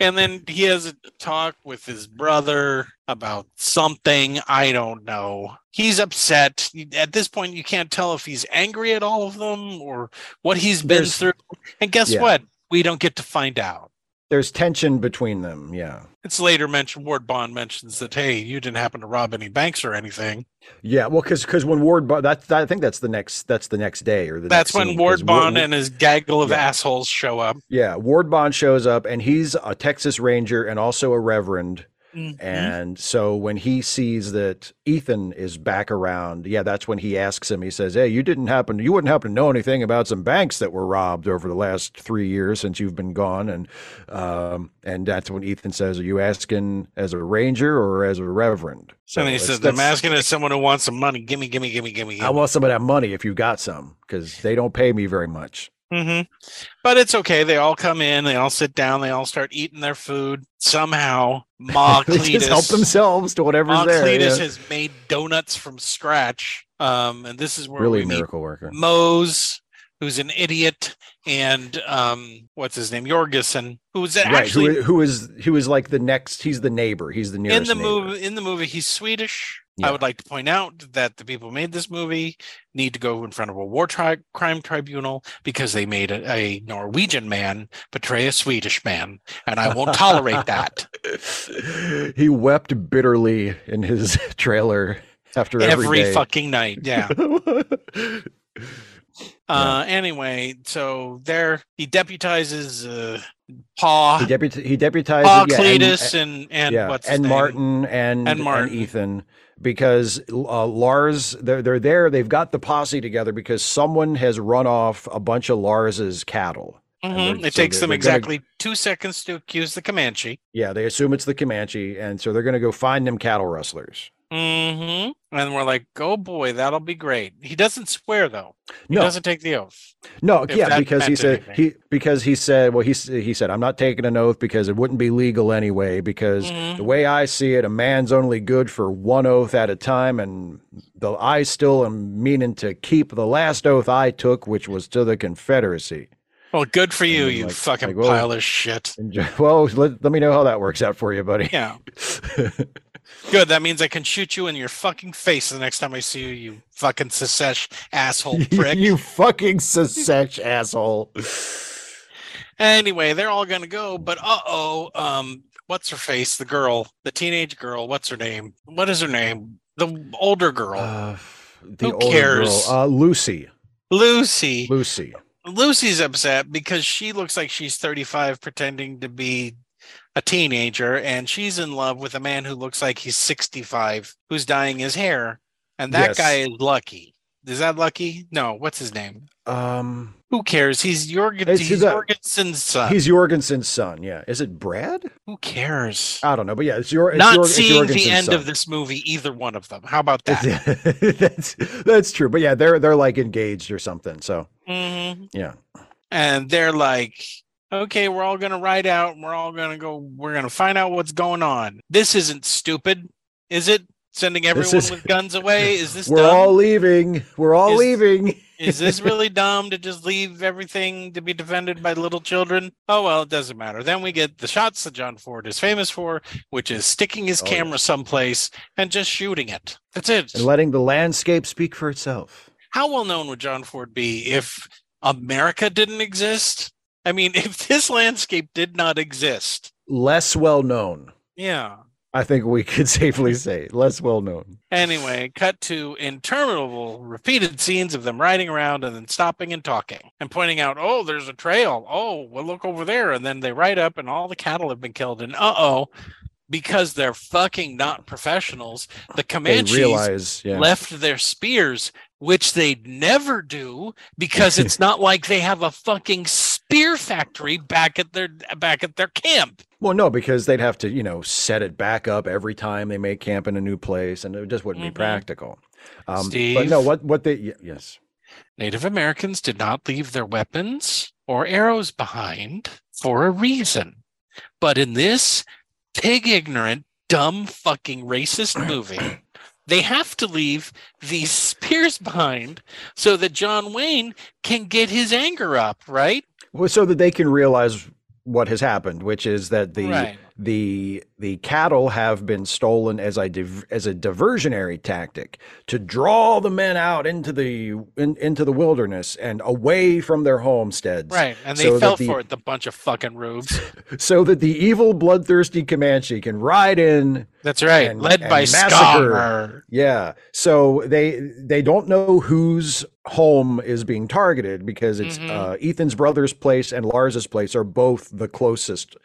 And then he has a talk with his brother about something. I don't know. He's upset. At this point, you can't tell if he's angry at all of them or what he's been There's- through. And guess Yeah. what? We don't get to find out. There's tension between them. Yeah. It's later mentioned. Ward Bond mentions that, hey, you didn't happen to rob any banks or anything. Yeah. Well, because because when Ward Bond, that, that I think that's the next that's the next day or the That's next when scene, Ward Bond Wa- and his gaggle of Yeah. assholes show up. yeah Ward Bond shows up and he's a Texas Ranger and also a Reverend. Mhm. And so when he sees that Ethan is back around, yeah, that's when he asks him. He says, "Hey, you didn't happen, you wouldn't happen to know anything about some banks that were robbed over the last three years since you've been gone." And um, and that's when Ethan says, "Are you asking as a ranger or as a reverend?" So and he says, I'm asking as someone who wants some money. Gimme, gimme, gimme, gimme, gimme. I want some of that money if you got some, because they don't pay me very much. Hmm But it's okay. They all come in. They all sit down. They all start eating their food. Somehow, Ma they just help themselves to whatever's Ma there. Cletus yeah. has made donuts from scratch. Um, and this is where Really we a meet miracle worker. Mose, who's an idiot, and um, what's his name, Jorgensen, who's Right, actually who, who is who is like the next? He's the neighbor. He's the nearest. in the neighbor. movie. In the movie, he's Swedish. Yeah. I would like to point out that the people who made this movie need to go in front of a war tri- crime tribunal because they made a, a Norwegian man betray a Swedish man, and I won't tolerate that. he wept bitterly in his trailer after every, every day. fucking night. Yeah. Uh, anyway, so there he deputizes uh, Paw, he, deput- he deputized Paw yeah, and- Cletus, and and, yeah, what's his and name? Martin and, And Martin. Ethan because uh, Lars they're they're there they've got the posse together because someone has run off a bunch of Lars's cattle. Mhm. It so takes them they're gonna- exactly two seconds to accuse the Comanche. Yeah, they assume it's the Comanche, and so they're going to go find them cattle rustlers. Hmm And we're like, oh boy, that'll be great. He doesn't swear though. He No, doesn't take the oath. no, if yeah, because he said anything. he because he said well he he said I'm not taking an oath because it wouldn't be legal anyway because Mhm. the way I see it, a man's only good for one oath at a time, and the I still am meaning to keep the last oath I took, which was to the Confederacy. Well, good for you, you like- fucking like, well- pile of shit. And ju- well, let, let me know how that works out for you, buddy. Yeah, good. That means I can shoot you in your fucking face the next time I see you, you fucking secesh asshole prick. you fucking Secesh asshole. Anyway, they're all gonna go, but uh oh, um, what's her face? The girl, the teenage girl. What's her name? What is her name? The older girl, Uh, the Who older cares? girl, uh, Lucy. Lucy. Lucy. Lucy's upset because she looks like she's 35 pretending to be a teenager and she's in love with a man who looks like he's 65 who's dyeing his hair and that Yes. guy is lucky is that lucky no what's his name Um, who cares he's Jorgen, he's he's Jorgensen's son he's Jorgensen's son. Yeah, is it Brad? who cares I don't know, but yeah, it's your. It's not Jor- it's seeing the end son. of this movie either one of them how about that that's that's true, but yeah, they're they're like engaged or something. So Mhm. yeah, and they're like okay we're all going to ride out and we're all going to go we're going to find out what's going on this isn't stupid is it sending everyone is- with guns away is this we're dumb? all leaving. We're all Is- leaving. is this really dumb to just leave everything to be defended by little children oh well it doesn't matter then we get the shots that john ford is famous for which is sticking his Oh, camera someplace and just shooting it that's it and letting the landscape speak for itself. how well known would John Ford be if America didn't exist? I mean, if this landscape did not exist, Less well known, yeah. I think we could safely say. Less well known. Anyway, cut to interminable repeated scenes of them riding around and then stopping and talking and pointing out, oh, there's a trail. Oh, well, look over there. And then they ride up and all the cattle have been killed. And uh oh, because they're fucking not professionals, the Comanches realize, yeah, left their spears, which they'd never do because it's not like they have a fucking spear factory back at their back at their camp. Well, no, because they'd have to, you know, set it back up every time they make camp in a new place, and it just wouldn't Mhm. be practical. Um, but Steve? no, what what they yes, Native Americans did not leave their weapons or arrows behind for a reason. But in this pig ignorant, dumb fucking racist movie, they have to leave these spears behind so that John Wayne can get his anger up, right? Well, so that they can realize what has happened, which is that the right. the the cattle have been stolen as a div- as a diversionary tactic to draw the men out into the in, into the wilderness and away from their homesteads. Right. And they so fell the- for it, the bunch of fucking rubes. So that the evil bloodthirsty Comanche can ride in That's right. And- Led and by massacre. Scar. Yeah. So they they don't know whose home is being targeted because it's Mhm. uh, Ethan's brother's place and Lars's place are both the closest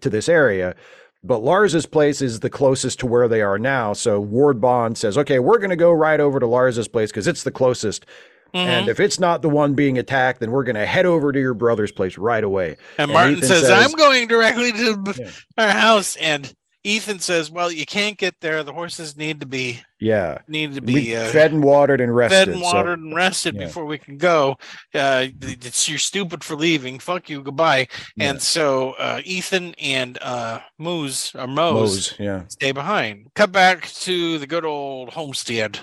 to this area. But Lars's place is the closest to where they are now. So Ward Bond says, "Okay, we're going to go right over to Lars's place because it's the closest. And Mhm. if it's not the one being attacked, then we're going to head over to your brother's place right away." And and Martin says, says- I'm going directly to Yeah. our house. And Ethan says, Well, you can't get there. The horses need to be Yeah. need to be uh, fed and watered and rested. fed and so- watered and rested yeah. before we can go. Uh, it's you're stupid for leaving. Fuck you. Goodbye. Yeah. And so uh, Ethan and uh, Moose or Mose, yeah. stay behind. Cut back to the good old homestead.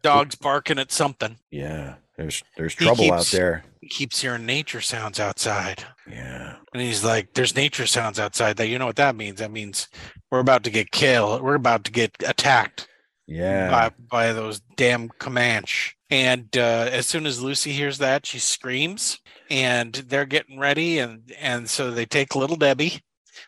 Dogs barking at something. Yeah. There's there's He trouble out there. He keeps hearing nature sounds outside. Yeah. And he's like, There's nature sounds outside that You know what that means? That means we're about to get killed. We're about to get attacked. Yeah. by, by those damn Comanche. And uh, as soon as Lucy hears that, she screams, and they're getting ready, and and so they take little Debbie,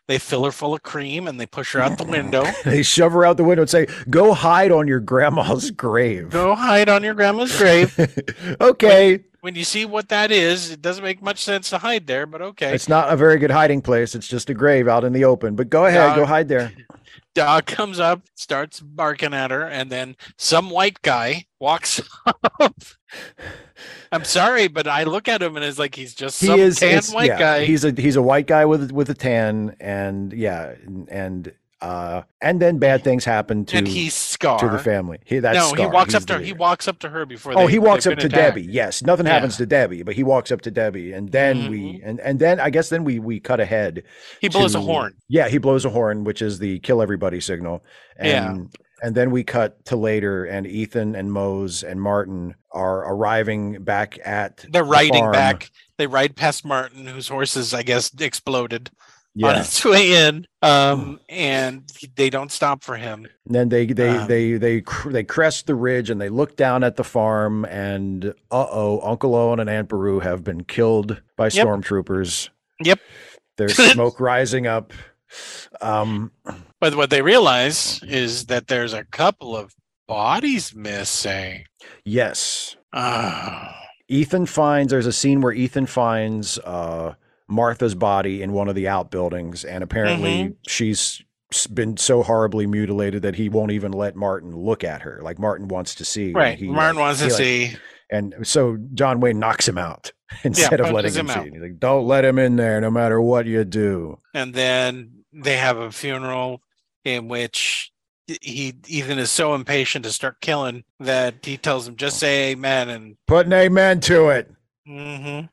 they fill her full of cream, and they push her out the window. They shove her out the window and say, "Go hide on your grandma's grave." Go hide on your grandma's grave. okay. When you see what that is, it doesn't make much sense to hide there, but okay. It's not a very good hiding place. It's just a grave out in the open. But go ahead, go hide there. Dog comes up, starts barking at her, and then some white guy walks up. I'm sorry, but I look at him and it's like he's just He some is tan white yeah, guy. He's a he's a white guy with with a tan, and yeah, and, uh, and then bad things happen to and he's Scar. to the family. He that's no, he walks He's up to the he walks up to her before. Oh, they- he walks up to attacked. Debbie. Yes, nothing Yeah. happens to Debbie, but he walks up to Debbie, and then we Mhm. and and then I guess then we we cut ahead. He blows a horn. Yeah, he blows a horn, which is the kill everybody signal. And, Yeah. And then we cut to later, and Ethan and Mose and Martin are arriving back at. They're the riding farm. back. They ride past Martin, whose horses, I guess, exploded on its way in. Um, and they don't stop for him. And then they they Um, they they they crest the ridge and they look down at the farm, and uh oh, Uncle Owen and Aunt Beru have been killed by Yep. stormtroopers. Yep. There's smoke rising up. Um, But what they realize is that there's a couple of bodies missing. yes. Ah. Ethan finds there's a scene where Ethan finds uh, Martha's body in one of the outbuildings, and apparently Mm-hmm. she's been so horribly mutilated that he won't even let Martin look at her. Like Martin wants to see. right. he, Martin like, wants to like- see. and so John Wayne knocks him out instead of letting him, him see. He's like, "Don't let him in there, no matter what you do." and then they have a funeral in which he Ethan is so impatient to start killing that he tells him just say amen and Put an amen to it. mhm.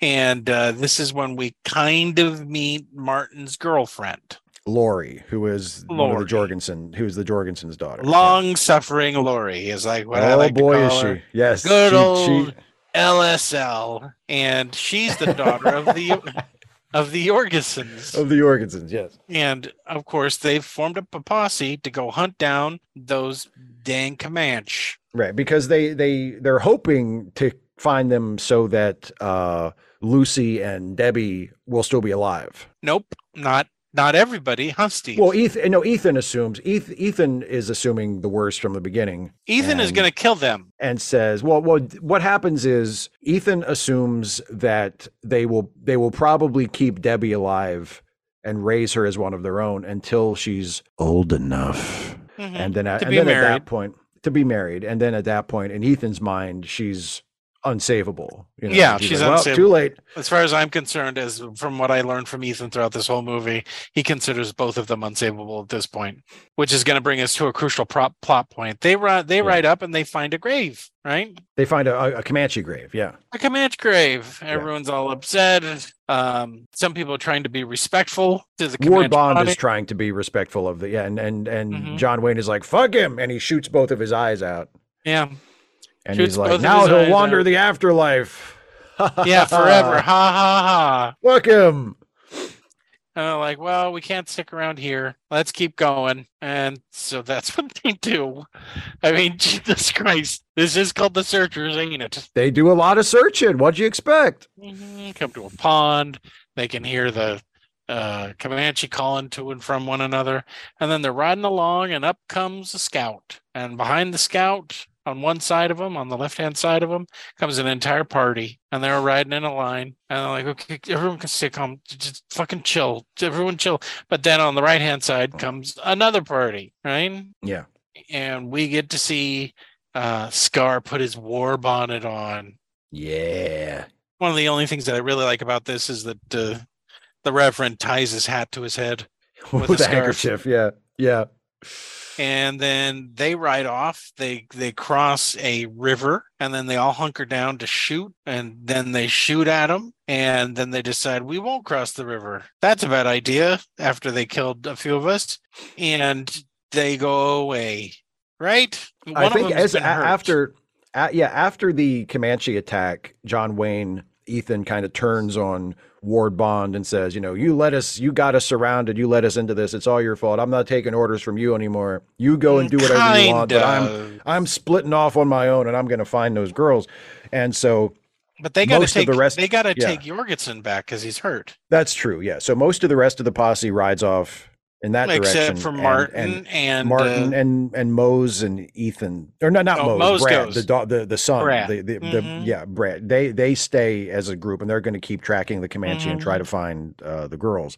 and uh, this is when we kind of meet Martin's girlfriend, Laurie, who is Laurie. the Jorgensen, who's the Jorgensen's daughter. Long suffering Laurie is like what I oh like boy, is she! her. Yes, Good she- old she- LSL, and she's the daughter of the of the Jorgensens. of the Jorgensens. Yes. And of course, they've formed up a posse to go hunt down those dang Comanche. Right, because they they they're hoping to find them so that uh, Lucy and Debbie will still be alive. Nope, not not everybody, huh, Steve? Well, Ethan, no, Ethan assumes Ethan is assuming the worst from the beginning Ethan is going to kill them. and says, "Well, well, what happens is Ethan assumes that they will they will probably keep Debbie alive and raise her as one of their own until she's old enough." Mhm. and then, at, and then at that point to be married and then at that point in ethan's mind she's unsavable you know? Yeah, she's like, well, too late As far as I'm concerned, as from what I learned from Ethan throughout this whole movie, he considers both of them unsavable at this point, which is going to bring us to a crucial prop, plot point. They ride, they Yeah. ride up and they find a grave, right? they find a, a comanche grave yeah a Comanche grave. Everyone's all upset. Um, some people are trying to be respectful to the ward bond body. is trying to be respectful of the yeah and and and Mhm. john wayne is like fuck him and he shoots both of his eyes out yeah, and Shoots he's like now he'll wander out." the afterlife yeah, forever. ha ha ha. fuck him And they're like, well, we can't stick around here. Let's keep going. And so that's what they do. I mean, Jesus Christ. This is called the searchers, ain't it? they do a lot of searching what'd you expect Mhm, Come to a pond. They can hear the uh, Comanche calling to and from one another. And then they're riding along, and up comes a scout. And behind the scout, on one side of them, on the left hand side of them, comes an entire party. And they're riding in a line. And they're like, okay, everyone can stay calm. Just fucking chill. Everyone chill. But then on the right hand side comes another party, right? yeah And we get to see uh, Scar put his war bonnet on yeah one of the only things that I really like about this is that uh, the Reverend ties his hat to his head, With with, a a handkerchief yeah yeah and then they ride off. They they cross a river, and then they all hunker down to shoot, and then they shoot at them and then they decide we won't cross the river. That's a bad idea. After they killed a few of us, and they go away. Right? One I think as a- after, yeah, after the Comanche attack, John Wayne Ethan kind of turns on Ward Bond and says, you know, you let us, you got us surrounded, you let us into this. It's all your fault. I'm not taking orders from you anymore. You go and do whatever you want, but I'm I'm splitting off on my own and I'm going to find those girls. And so But they got to take the rest- they got to yeah. take Jorgensen back because he's hurt. that's true. Yeah. So most of the rest of the posse rides off in that direction. Except for Martin and, and, Martin uh, and and Mose and Ethan, or not not Oh, Mose, Mose Brad, goes. the the the son, Brad. the the, the Mhm. yeah Brad. They they stay as a group and they're going to keep tracking the Comanche and try to find uh, the girls.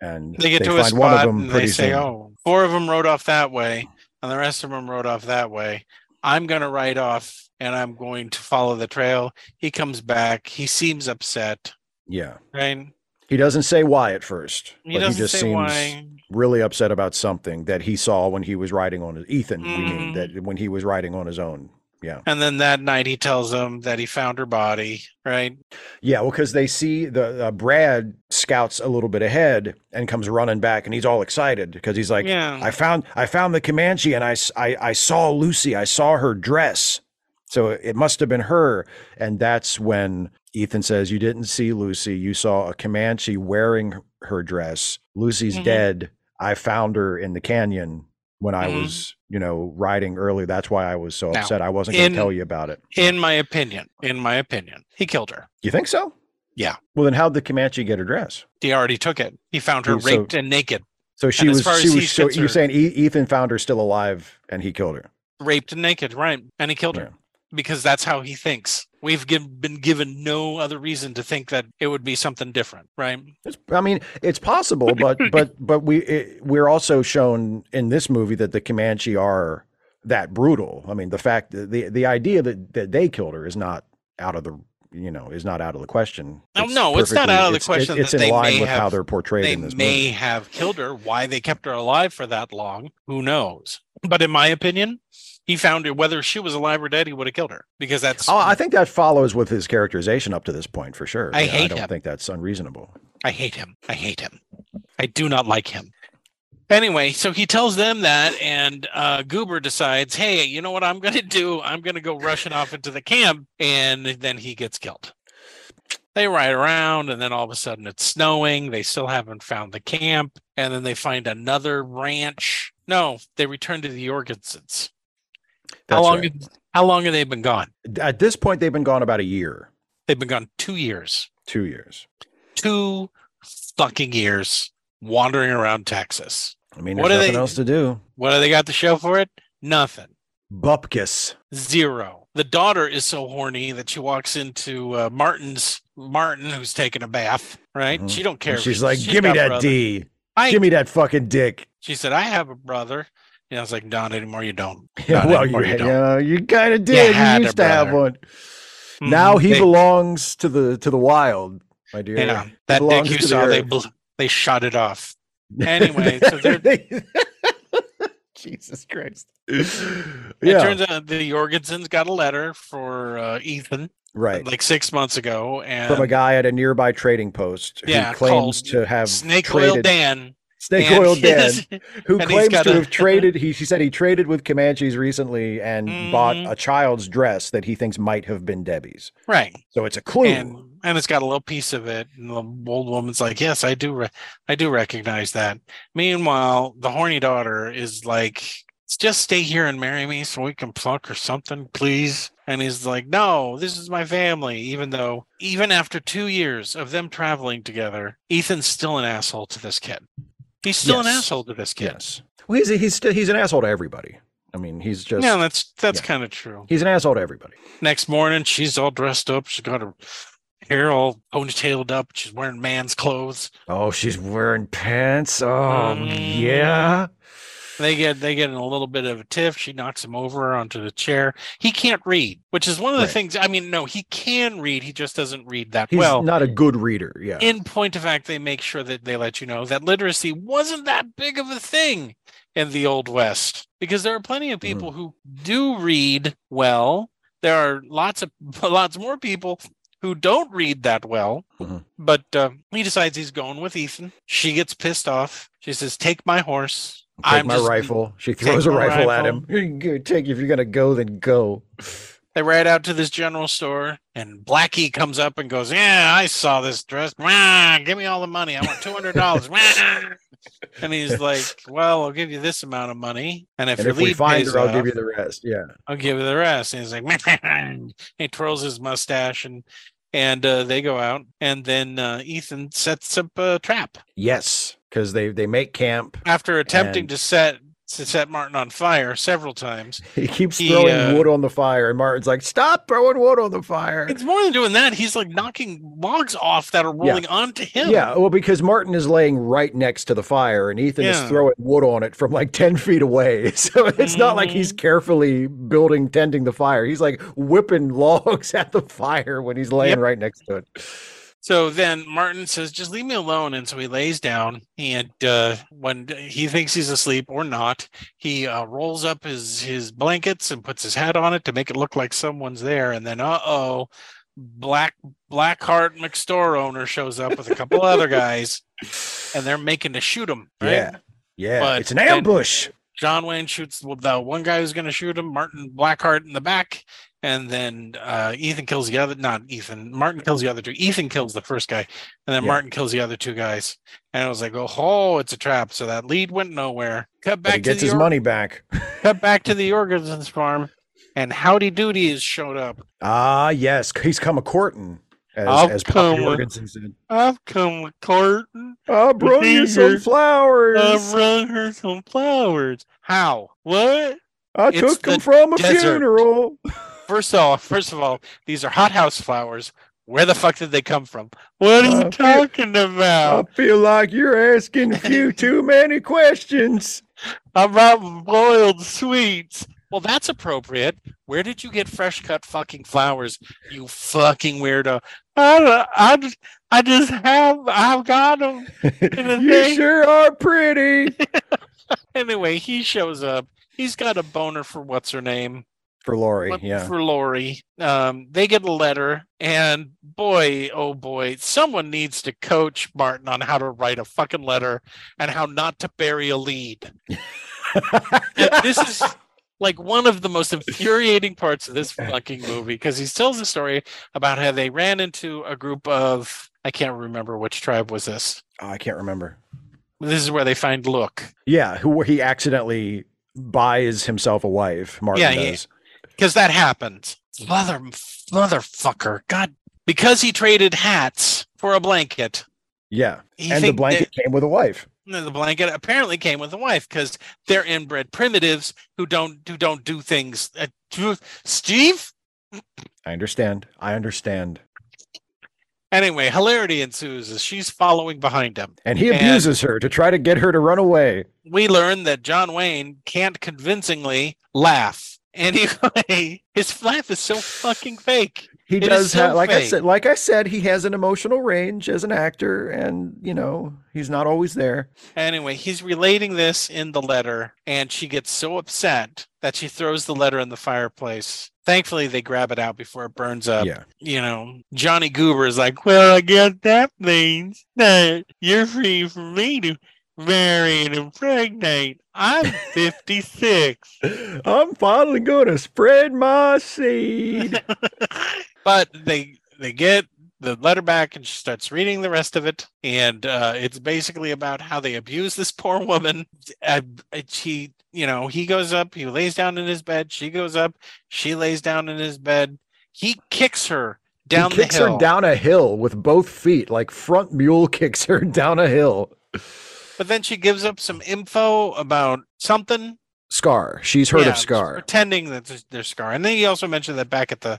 And Mm-hmm. they get to a find spot one of them and pretty they say, soon. "Oh, four of them rode off that way, and the rest of them rode off that way. I'm going to ride off, and I'm going to follow the trail." He comes back. He seems upset, Yeah, right? He doesn't say why at first, He but he just seems why. really upset about something that he saw when he was riding on his Ethan. We mean Mhm. that when he was riding on his own. Yeah. And then that night, he tells them that he found her body, right? Yeah, well, because they see the uh, Brad scouts a little bit ahead and comes running back, and he's all excited because he's like, yeah. "I found, I found the Comanche, and I, I I saw Lucy. I saw her dress, so it must have been her." And that's when Ethan says, "You didn't see Lucy. You saw a Comanche wearing her dress. Lucy's Mhm. dead. I found her in the canyon." When I Mhm. was, you know, riding early, that's why I was so Now, upset. I wasn't going to tell you about it. in my opinion, in my opinion, he killed her. You think so? Yeah. Well, then how'd the Comanche get her dress? He already took it. He found her So- raped and naked. So she And was. She was. So you're saying Ethan found her still alive and he killed her. raped and naked, right? And he killed her because that's how he thinks. We've giv been given no other reason to think that it would be something different, right? It's, I mean, it's possible, but but but we it, we're also shown in this movie that the Comanche are that brutal. I mean, the fact that the the idea that that they killed her is not out of the you know is not out of the question. No, no, it's not out of the it's- question It's, that in they line may with how they're portrayed They in this movie. They may movie. have killed her. Why they kept her alive for that long, who knows? But in my opinion, he found her. Whether she was alive or dead, he would have killed her because that's. Oh, I think that follows with his characterization up to this point for sure. I Yeah, I don't him. think that's unreasonable. I hate him. I hate him. I do not like him. Anyway, so he tells them that, and uh, Goober decides, hey, you know what I'm going to do? I'm going to go rushing off into the camp, and then he gets killed. They ride around, and then all of a sudden it's snowing. They still haven't found the camp, and then they find another ranch. No, they return to the Jorgensens. That's How long? right. How long have they been gone? At this point, they've been gone about a year, They've been gone two years. two years. Two fucking years wandering around Texas. I mean, What nothing they- else to do. What do they got to show for it? Nothing. Bupkis. Zero. The daughter is so horny that she walks into uh, Martin's Martin, who's taking a bath. Right? Mhm. She don't care. And she's like, she's "Give me that brother." D. I, Give me that fucking dick." She said, "I have a brother." And I was like, "Not anymore. You don't." Yeah, Not well, anymore, you, you yeah, you kind of did. You, a used to have one. Now Mhm. he They- belongs to the to the wild, my dear. Yeah, He that dick you to the saw, they bl- they shot it off. Anyway, so they're- Jesus Christ. It yeah, turns out the Jorgensen's got a letter for uh, Ethan right. like six months ago, and From a guy at a nearby trading post who claims to have Snake Oil traded Dan. Snake and Oil Dan, who claims to a- have traded. He, he said he traded with Comanches recently and bought Mhm. a child's dress that he thinks might have been Debbie's. right. So it's a clue. and and it's got a little piece of it and the old woman's like yes i do re- i do recognize that meanwhile the horny daughter is like just stay here and marry me so we can pluck or something please and he's like no this is my family even though even after two years of them traveling together ethan's still an asshole to this kid he's still an asshole to this kid yes. Well, he's he's still, he's an asshole to everybody. I mean, he's just yeah that's that's yeah. kind of true he's an asshole to everybody. next morning she's all dressed up she's got her hair all ponytailed up she's wearing man's clothes Oh, she's wearing pants. Oh, Mm. yeah. They get they get in a little bit of a tiff. She knocks him over onto the chair. He can't read, which is one of the Right. things. I mean, no, he can read. He just doesn't read that He's well. not a good reader. Yeah. in point of fact, they make sure that they let you know that literacy wasn't that big of a thing in the old west because there are plenty of Mm-hmm. people who do read well. There are lots of lots more people who don't read that well. Mhm. But uh, he decides he's going with Ethan. She gets pissed off. She says, "Take my horse." Take I'm my just- rifle. She throws a my rifle, at him. You can Take if you're gonna go, then go. They ride out to this general store, and Blackie comes up and goes, "Yeah, I saw this dress. Wah, give me all the money. I want two hundred dollars." and he's like, "Well, I'll give you this amount of money, and if And your if we find pays her, I'll off, give you the rest. Yeah. I'll give you the rest." And he's like, he twirls his mustache, and and uh, they go out, and then uh, Ethan sets up a trap Yes, because they they make camp. after attempting And- to set to set Martin on fire several times. He keeps He, throwing uh, wood on the fire, and Martin's like, "Stop throwing wood on the fire." It's more than doing that. He's like knocking logs off that are rolling onto him. Yeah, well, because Martin is laying right next to the fire, and Ethan is throwing wood on it from like ten feet away. So it's not like Mm-hmm. he's carefully building, tending the fire. He's like whipping logs at the fire when he's laying Yep. right next to it. So then Martin says, "Just leave me alone." And so he lays down, and uh, when he thinks he's asleep or not, he uh, rolls up his his blankets and puts his hat on it to make it look like someone's there. And then, uh oh, Black Blackheart McStore owner shows up with a couple other guys, and they're making to shoot him. Right? Yeah, yeah, But it's an ambush. John Wayne shoots the one guy who's going to shoot him, Martin Blackheart in the back, and then uh, Ethan kills the other. Not Ethan. Martin kills the other two. Ethan kills the first guy, and then Yeah. Martin kills the other two guys. And I was like, oh, it's a trap. So that lead went nowhere. Cut But he back to gets his Or- money back. cut back to the Jorgensen's farm, and Howdy Doody has showed up. Ah, yes, he's come a courting, as I'll as come with- Jorgensen said. I've come with Carton. I brought you some flowers. I brought her some flowers. How? What? I it's took them from a desert. funeral. First of all, first of all, these are hothouse flowers. Where the fuck did they come from? What are you feel- talking I feel like you're asking a few too many questions. About boiled sweets. Well, that's appropriate. Where did you get fresh cut fucking flowers? You fucking weirdo. I, don't- I, just, I just have, I've got them. the you thing- sure are pretty. Anyway, he shows up. He's got a boner for what's her name? For Lori, yeah. for Lori. Um, they get a letter, and boy, oh boy, someone needs to coach Martin on how to write a fucking letter and how not to bury a lead. this is like one of the most infuriating parts of this fucking movie because he tells a story about how they ran into a group of I can't remember which tribe was this. Oh, I can't remember. This is where they find Look Yeah, who he accidentally buys himself a wife. Martin Yeah, he- does. Because that happens. Mother motherfucker, God, because he traded hats for a blanket. Yeah, and the blanket came with a wife. that- the blanket apparently came with a wife because they're inbred primitives who don't who don't do things. Uh, Steve. I understand. I understand. Anyway, hilarity ensues as she's following behind him. And he And- abuses her to try to get her to run away. We learn that John Wayne can't convincingly laugh. Anyway, his laugh is so fucking fake. He It does so have, like I said, like I said, he has an emotional range as an actor, and you know he's not always there. Anyway, he's relating this in the letter, and she gets so upset that she throws the letter in the fireplace. Thankfully, they grab it out before it burns up. yeah, You know, Johnny Goober is like, Well, I guess that means that you're free for me to marry and pregnant. I'm 56. I'm finally gonna spread my seed. but they they get the letter back and she starts reading the rest of it and uh, it's basically about how they abuse this poor woman uh, she you know he goes up he lays down in his bed she goes up she lays down in his bed he kicks her down he kicks the hill her down a hill with both feet, like front mule kicks her down a hill. But then she gives up some info about something Scar. She's heard Yeah, of Scar. pretending that there's- scar and then he also mentioned that back at the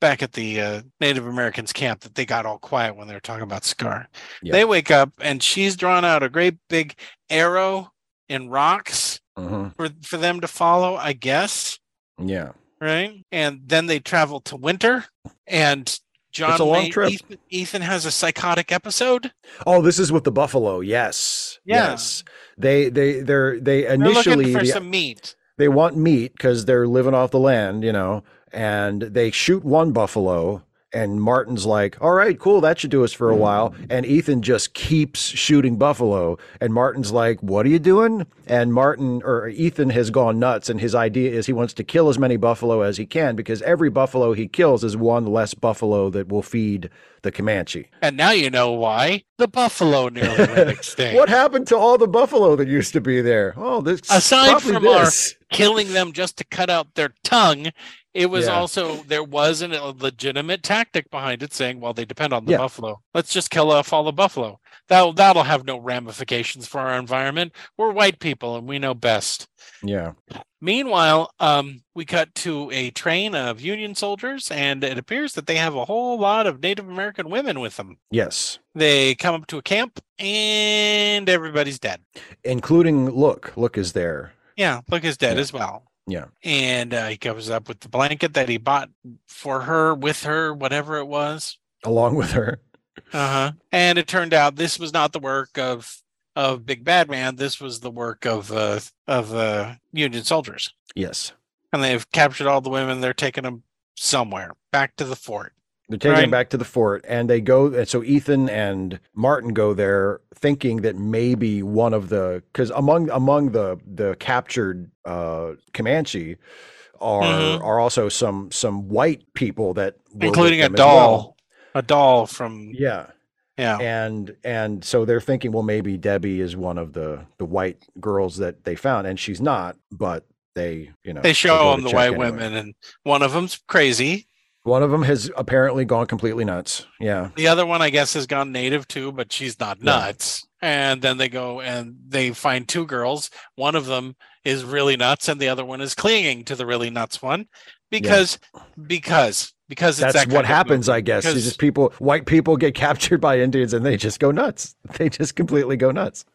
back at the uh, native americans camp that they got all quiet when they were talking about scar they wake up and she's drawn out a great big arrow in rocks Mhm. for for them to follow i guess Yeah. right and then they travel to winter and john It's a long Wayne- trip. ethan, ethan has a psychotic episode Oh, this is with the buffalo. Yes. Yeah. Yes. They they they're they they're initially looking for the- some meat they want meat because they're living off the land, you know, and they shoot one buffalo And Martin's like, all right, cool, that should do us for a while. And Ethan just keeps shooting buffalo. And Martin's like, what are you doing? And Martin or Ethan has gone nuts. And his idea is he wants to kill as many buffalo as he can because every buffalo he kills is one less buffalo that will feed the Comanche. And now you know why the buffalo nearly went extinct. What happened to all the buffalo that used to be there? Oh, this Aside from our- killing them just to cut out their tongue. It was Yeah. also there was an, a legitimate tactic behind it, saying, "Well, they depend on the Yeah. buffalo. Let's just kill off all the buffalo. That'll that'll have no ramifications for our environment. We're white people and we know best." Yeah. Meanwhile, um, we cut to a train of Union soldiers, and it appears that they have a whole lot of Native American women with them. Yes. They come up to a camp, and everybody's dead. Including Look. Look is there. Yeah, look is dead Yeah. as well. Yeah. and uh, he comes up with the blanket that he bought for her with her whatever it was Along with her. Uh-huh and it turned out this was not the work of of big bad man this was the work of uh of uh union soldiers Yes. and they've captured all the women they're taking them somewhere back to the fort They're taking Right. him back to the fort, and they go. And so Ethan and Martin go there, thinking that maybe one of the because among among the the captured uh, Comanche are Mhm. are also some some white people that were including a doll well. A doll from Yeah, yeah and and so they're thinking, well, maybe Debbie is one of the the white girls that they found, and she's not, but they you know they show them the white anyway. women and one of them's crazy One of them has apparently gone completely nuts. Yeah. The other one, I guess, has gone native too, but she's not Yeah. nuts. And then they go and they find two girls. One of them is really nuts, and the other one is clinging to the really nuts one because because because it's That's that what happens. I guess. It's Because- just people, white people get captured by Indians and they just go nuts. They just completely go nuts.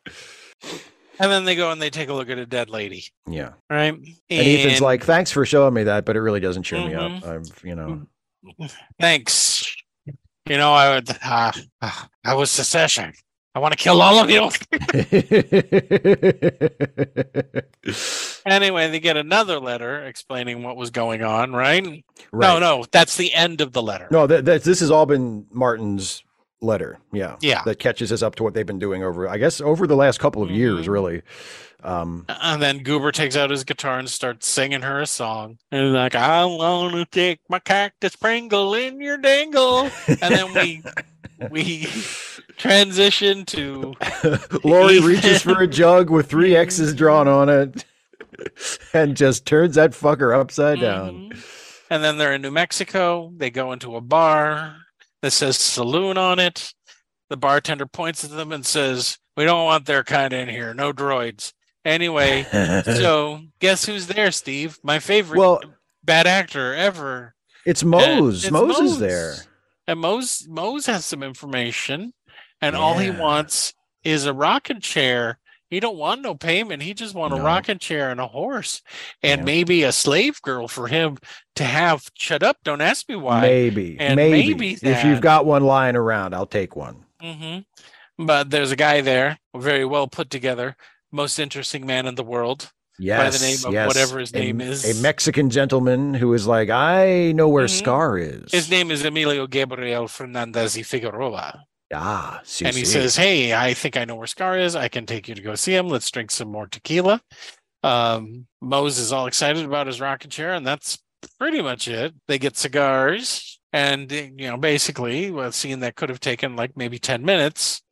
and then they go and they take a look at a dead lady, Yeah. right? And, Ethan's like, thanks for showing me that, but it really doesn't cheer me up. Mhm. I've, you know, thanks. You know, I would. Uh, uh, I was secession. I want to kill all of you. Anyway, they get another letter explaining what was going on, right? No, Right. no, that's the end of the letter. No, that, that, this has all been Martin's letter. Yeah. Yeah. That catches us up to what they've been doing over, I guess, over the last couple of years, Mhm. really. Um, And then Goober takes out his guitar and starts singing her a song. And like, I want to take my cactus Pringle in your dangle. And then we we transition to Laurie reaches for a jug with three X's drawn on it and just turns that fucker upside down. Mhm. And then they're in New Mexico. They go into a bar that says saloon on it. The bartender points at them and says, We don't want their kind in here. No droids. Anyway, so guess who's there, Steve? My favorite well, bad actor ever. it's And Mose. it's Mose is there. And Mose Mose has some information, and all he wants is a rocking chair. He don't want no payment. He just want a rocking chair and a horse, and Yeah. maybe a slave girl for him to have. Shut up! Don't ask me why. Maybe, And maybe. maybe if you've got one lying around, I'll take one. hmm But there's a guy there, very well put together, most interesting man in the world. Yes, by the name of yes. whatever his A- name is. A Mexican gentleman who is like, I know where Mhm. Scar is. His name is Emilio Gabriel Fernandez y Figueroa. Ah, and he says, "Hey, I think I know where Scar is. I can take you to go see him. Let's drink some more tequila." Um, Mose is all excited about his rocking chair, and that's pretty much it. They get cigars, and you know, basically, a scene that could have taken like maybe ten minutes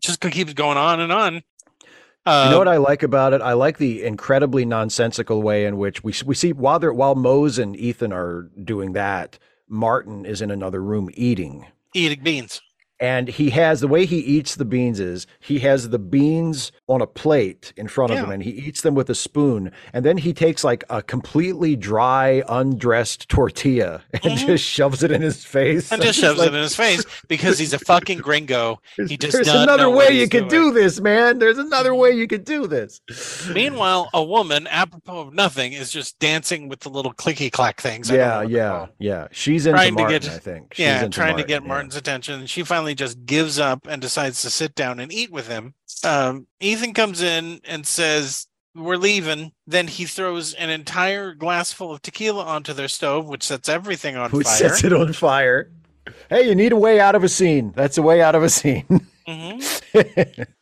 just keeps going on and on. You know what Um, I like about it? I like the incredibly nonsensical way in which we we see while they're while Mose and Ethan are doing that, Martin is in another room eating. eating beans. And he has the way he eats the beans is he has the beans on a plate in front of him and he eats them with a spoon. And then he takes like a completely dry, undressed tortilla and Mhm. just shoves it in his face. And just shoves like, it in his face because he's a fucking gringo. He does There's another way you could doing. do this, man. There's another way you could do this. Meanwhile, a woman, apropos of nothing, is just dancing with the little clicky clack things. I Yeah, yeah, yeah. She's into Trying to Martin, get- I think. She's yeah, trying to get Martin, yeah. Martin's attention. And she finally just gives up and decides to sit down and eat with him. Um, Ethan comes in and says, We're leaving. Then he throws an entire glass full of tequila onto their stove, which sets everything on Who fire. sets it on fire? Hey, you need a way out of a scene. That's a way out of a scene. hmm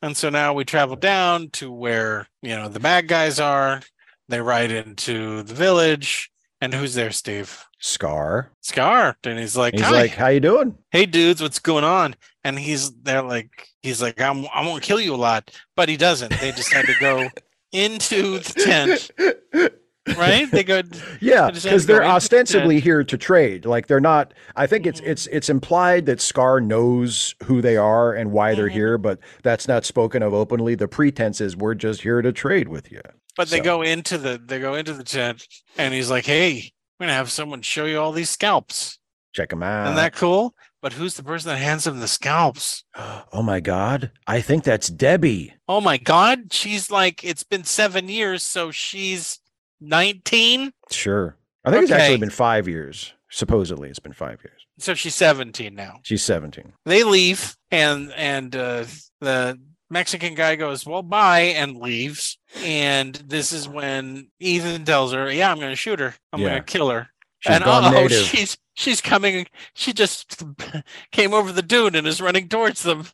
And so now we travel down to where, you know, the bad guys are. They ride into the village. And who's there, Steve? Scar. Scar. And he's like, He's "Hi. like, "How you doing?" hey dudes, what's going on? And he's they're like, he's like, I'm I'm gonna kill you a lot, but he doesn't. They decide to go into the tent, right? They go Yeah, I just had because they're into the ostensibly here to trade. Like they're not. I think it's Mhm. it's it's implied that Scar knows who they are and why they're Mhm. here, but that's not spoken of openly. The pretense is we're just here to trade with you. but they So- go into the they go into the tent and he's like, Hey, we're gonna have someone show you all these scalps. Check them out. Isn't that cool? But who's the person that hands them the scalps? oh my God! I think that's Debbie. Oh my god, she's like, it's been seven years, so she's 19. Sure. I think it's actually been five years. Supposedly, it's been five years. So she's 17 now. She's seventeen. they leave and and uh, the mexican guy goes well bye and leaves and this is when ethan tells her yeah i'm gonna shoot her i'm Yeah. gonna kill her She's and oh native. she's she's coming she just came over the dune and is running towards them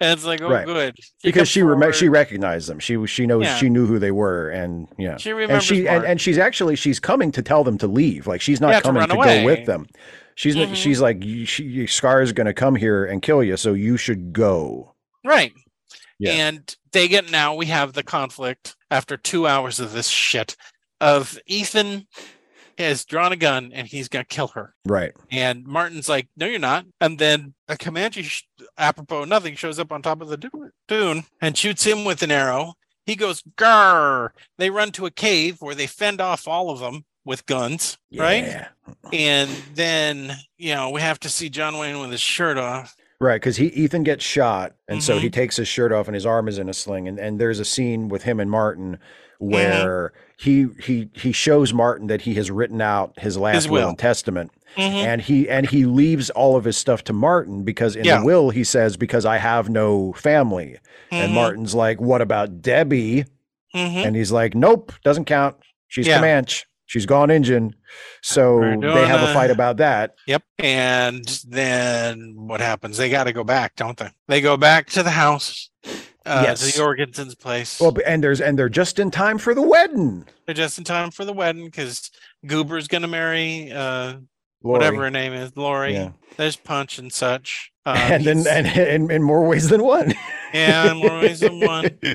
and it's like oh Right. good because she rem- she recognized them. She she knows Yeah. she knew who they were, and yeah, she and remembers she and, and she's actually she's coming to tell them to leave. Like she's not Yeah, coming run to, go with them. She's Mhm. she's like she, Scar is going to come here and kill you, so you should go. right Yeah. and they get now we have the conflict after two hours of this shit of ethan has drawn a gun and he's gonna kill her Right. And Martin's like, "No, you're not." And then a Comanche, sh- apropos of nothing, shows up on top of the du- dune and shoots him with an arrow. He goes, "Grr!" They run to a cave where they fend off all of them with guns, right? And then you know we have to see John Wayne with his shirt off. Right, because he Ethan gets shot, and so Mm-hmm. he takes his shirt off, and his arm is in a sling, and, and there's a scene with him and Martin Mm-hmm. where he he he shows Martin that he has written out his last will will. and testament, Mhm. and he and he leaves all of his stuff to Martin because in Yeah. the will he says because I have no family, and Mhm. Martin's like, what about Debbie? And he's like, nope, doesn't count. She's Yeah. Comanche. She's gone Injun. So they have a fight about that. Yep. And then what happens? They got to go back, don't they? They go back to the house, uh, Yes. to the Jorgensen's place. Well, and there's and they're just in time for the wedding. They're just in time for the wedding because Goober's gonna marry uh whatever her name is, Laurie. Yeah. There's Punch and such. Um, and then and in, in more ways than one. yeah, in more ways than one.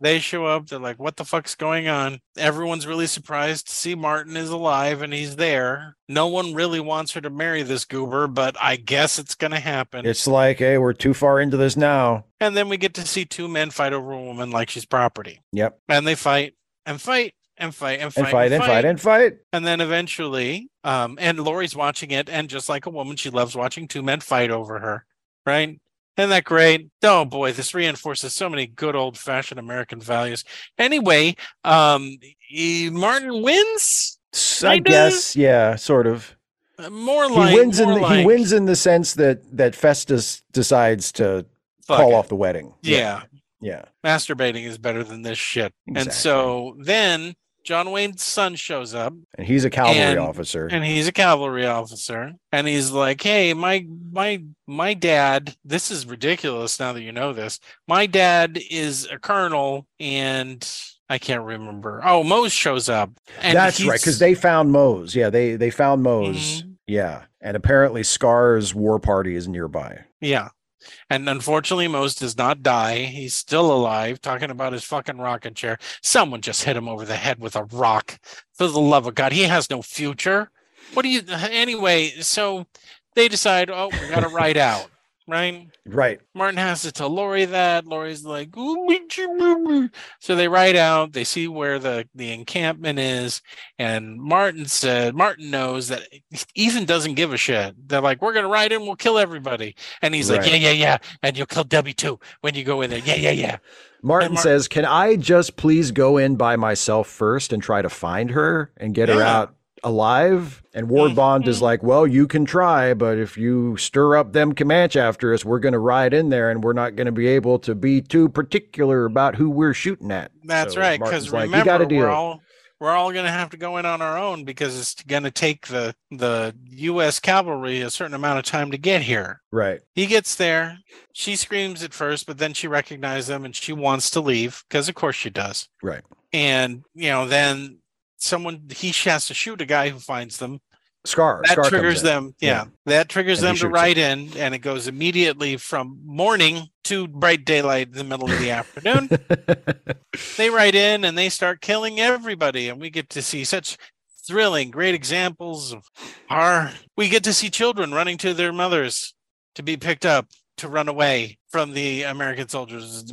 They show up. They're like, "What the fuck's going on?" Everyone's really surprised to see Martin is alive and he's there. No one really wants her to marry this goober, but I guess it's gonna happen. It's like, hey, we're too far into this now. and then we get to see two men fight over a woman like she's property, Yep. and they fight and fight and fight and fight And fight and fight and fight. And then eventually, um, and Laurie's watching it, and just like a woman, she loves watching two men fight over her, right? Isn't that great? Oh boy, this reinforces so many good old fashioned American values. Anyway, um, he- Martin wins. I guess, yeah, sort of. Uh, More He like wins in the, like, he wins in the sense that that Festus decides to call it. off the wedding. Yeah, Yeah. masturbating is better than this shit. And so then John Wayne's son shows up, And he's a cavalry And- officer. and he's a cavalry officer and he's like hey my my my dad this is ridiculous now that you know this my dad is a colonel and i can't remember oh mose shows up and That's right, because they found Mose. Yeah, they they found Mose. Mhm. Yeah. And apparently Scar's war party is nearby. yeah and unfortunately mose does not die. He's still alive talking about his fucking rocking chair. Someone just hit him over the head with a rock. For the love of god he has no future. What do you anyway so they decide oh we gotta ride out right Right. Martin has to tell Laurie that. Laurie's like, "Ooh, me too, boo, boo." so they ride out. They see where the the encampment is, and Martin said, Martin knows that Ethan doesn't give a shit. They're like, "We're gonna ride in. We'll kill everybody," and he's like, "Yeah, yeah, yeah," and you'll kill Debbie too when you go in there. Yeah, yeah, yeah. Martin Mar- says, Can I just please go in by myself first and try to find her and get her out alive? And Ward Bond is Mhm. like, Well, you can try, but if you stir up them Comanche after us, we're going to ride in there and we're not going to be able to be too particular about who we're shooting at. That's So right. Because like, remember, we're all we're all going to have to go in on our own because it's going to take the the U.S. cavalry a certain amount of time to get here. Right. He gets there. She screams at first, but then she recognizes them and she wants to leave because, of course, she does. Right. And you know, then someone he has to shoot a guy who finds them. Scar. That Scar triggers them. Yeah, Yeah. that triggers And them to ride in, and it goes immediately from morning to bright daylight in the middle of the afternoon. they ride in and they start killing everybody and we get to see such thrilling great examples of our we get to see children running to their mothers to be picked up to run away from the american soldiers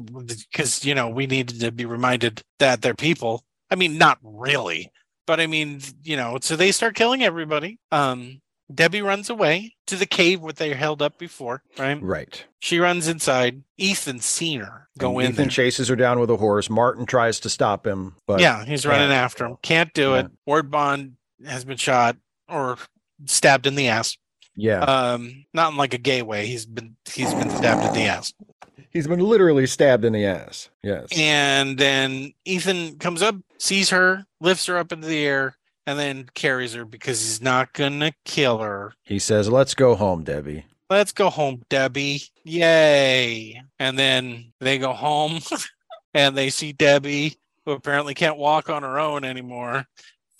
because you know we needed to be reminded that they're people i mean not really but i mean you know so they start killing everybody um debbie runs away to the cave where they held up before right right. she runs inside ethan's seen her go And in Ethan there. chases her down with a horse. Martin tries to stop him, but yeah, he's running after him. Can't do Yeah. it. Ward Bond has been shot or stabbed in the ass. yeah, Um, not in like a gay way. He's been he's been stabbed in the ass. He's been literally stabbed in the ass. Yes. And then Ethan comes up, sees her, lifts her up into the air, and then carries her because he's not gonna kill her. He says, "Let's go home, Debbie." Let's go home, Debbie. Yay. And then they go home and they see Debbie, who apparently can't walk on her own anymore.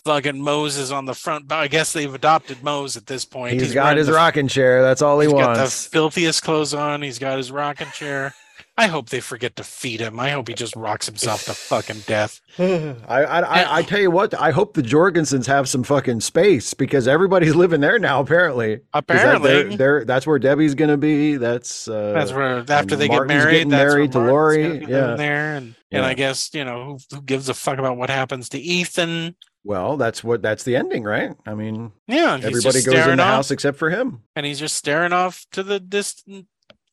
Fucking Moses on the front. But I guess they've adopted Mose at this point. he's got his the- rocking chair. That's all he wants. He's got the filthiest clothes on. He's got his rocking chair. I hope they forget to feed him. I hope he just rocks himself to fucking death. I, I, I, I tell you what. I hope the Jorgensens have some fucking space because everybody's living there now. Apparently, 'Cause that- Apparently, they're, that's where Debbie's gonna be. That's uh, That's where after they get married, that's married to Martin's Laurie, gonna be living yeah. there, and and I guess you know who, who gives a fuck about what happens to Ethan? well. That's what. That's the ending, right? I mean, Yeah, everybody goes in the off, house except for him. and he's just staring off to the distant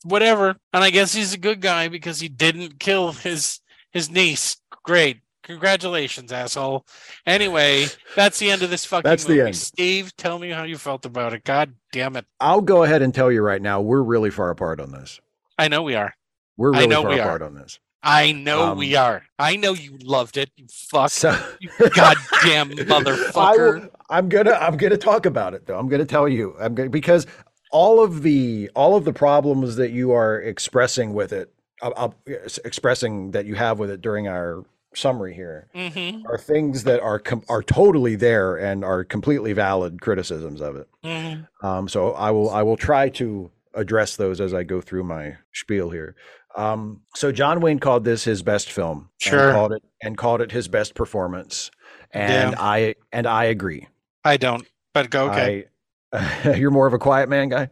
whatever. And I guess he's a good guy because he didn't kill his his niece. Great. Congratulations, asshole. Anyway, that's the end of this fucking That's the end. Steve, tell me how you felt about it. God damn it. I'll go ahead and tell you right now. We're really far apart on this. I know we are. We're I really know far we are. apart on this. I know Um, we are. I know you loved it. You fuck. So You goddamn motherfucker. will, I'm gonna I'm gonna talk about it though. I'm gonna tell you. I'm gonna because all of the all of the problems that you are expressing with it, uh, uh, expressing that you have with it during our summary here Mm-hmm. are things that are com- are totally there and are completely valid criticisms of it. mm-hmm. Um, so I will I will try to address those as I go through my spiel here. Um, so John Wayne called this his best film. Sure. And called it and called it his best performance. And Yeah. I and I agree. I don't. But go okay. You're more of a quiet man guy.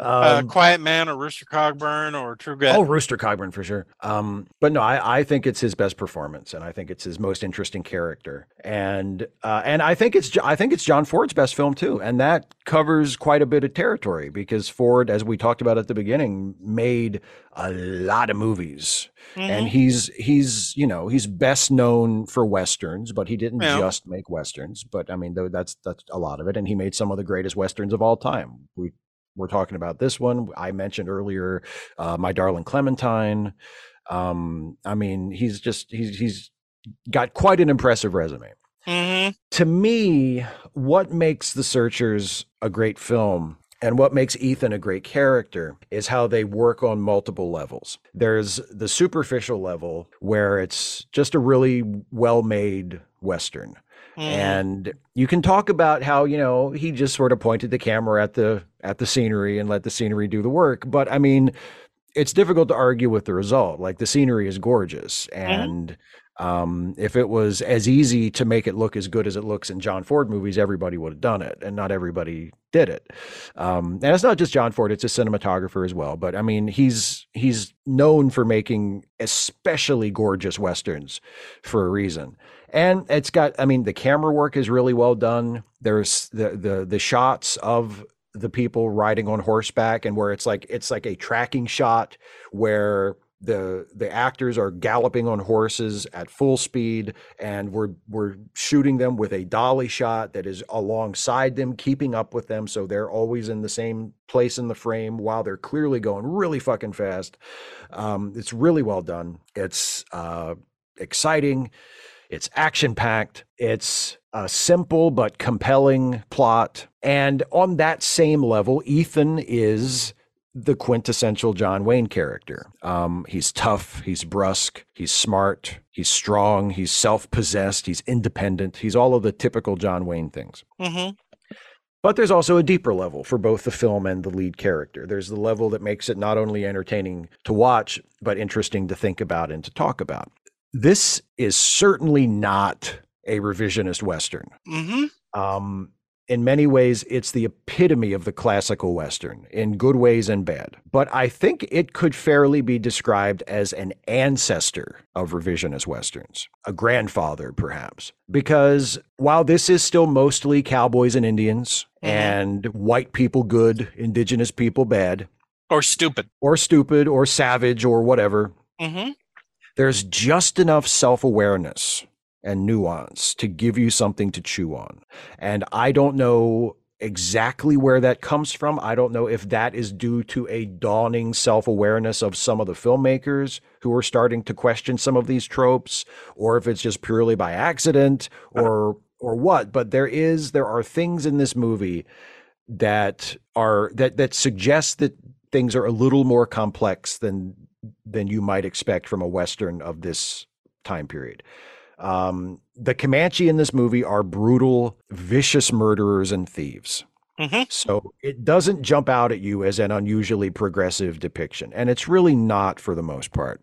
uh, Um, Quiet Man or Rooster Cogburn or True Grit. Oh, Rooster Cogburn for sure. Um, but no, I, I think it's his best performance, and I think it's his most interesting character, and uh, and I think it's I think it's John Ford's best film too, and that covers quite a bit of territory because Ford, as we talked about at the beginning, made a lot of movies, and Mhm. he's he's you know he's best known for westerns, but he didn't Yeah. just make westerns. But I mean, though that's that's a lot of it, and he made some of the greatest westerns of all time. We we're talking about this one. I mentioned earlier, uh, my darling Clementine. Um, I mean, he's just he's he's got quite an impressive resume. Mhm. To me, what makes The Searchers a great film and what makes Ethan a great character is how they work on multiple levels. There's the superficial level where it's just a really well made Western. Mhm. And you can talk about how, you know, he just sort of pointed the camera at the at the scenery and let the scenery do the work. But I mean, it's difficult to argue with the result. Like the scenery is gorgeous. And um, if it was as easy to make it look as good as it looks in John Ford movies, everybody would have done it. And not everybody did it. Um, and it's not just John Ford, it's a cinematographer as well. But I mean, he's he's known for making especially gorgeous westerns for a reason. And it's got, I mean, the camera work is really well done. There's the the the shots of the people riding on horseback and where it's like it's like a tracking shot where the the actors are galloping on horses at full speed and we're we're shooting them with a dolly shot that is alongside them keeping up with them so they're always in the same place in the frame while they're clearly going really fucking fast um, it's really well done it's uh, exciting It's action packed. It's a simple but compelling plot. And on that same level, Ethan is the quintessential John Wayne character. Um, he's tough, he's brusque, he's smart, he's strong, he's self possessed, he's independent, he's all of the typical John Wayne things. Mm-hmm. But there's also a deeper level for both the film and the lead character. There's the level that makes it not only entertaining to watch, but interesting to think about and to talk about. This is certainly not a revisionist Western. Mm-hmm. Um, in many ways, it's the epitome of the classical Western in good ways and bad. But I think it could fairly be described as an ancestor of revisionist Westerns, a grandfather, perhaps. Because while this is still mostly cowboys and Indians Mhm. and white people good, indigenous people bad, Or stupid. or stupid or savage or whatever, Mm-hmm. there's just enough self awareness and nuance to give you something to chew on. And I don't know exactly where that comes from. I don't know if that is due to a dawning self awareness of some of the filmmakers who are starting to question some of these tropes, or if it's just purely by accident uh-huh. or or what but there is there are things in this movie that are that that suggest that things are a little more complex than than you might expect from a western of this time period. Um, the Comanche in this movie are brutal, vicious murderers and thieves. Mhm. So it doesn't jump out at you as an unusually progressive depiction, and it's really not for the most part.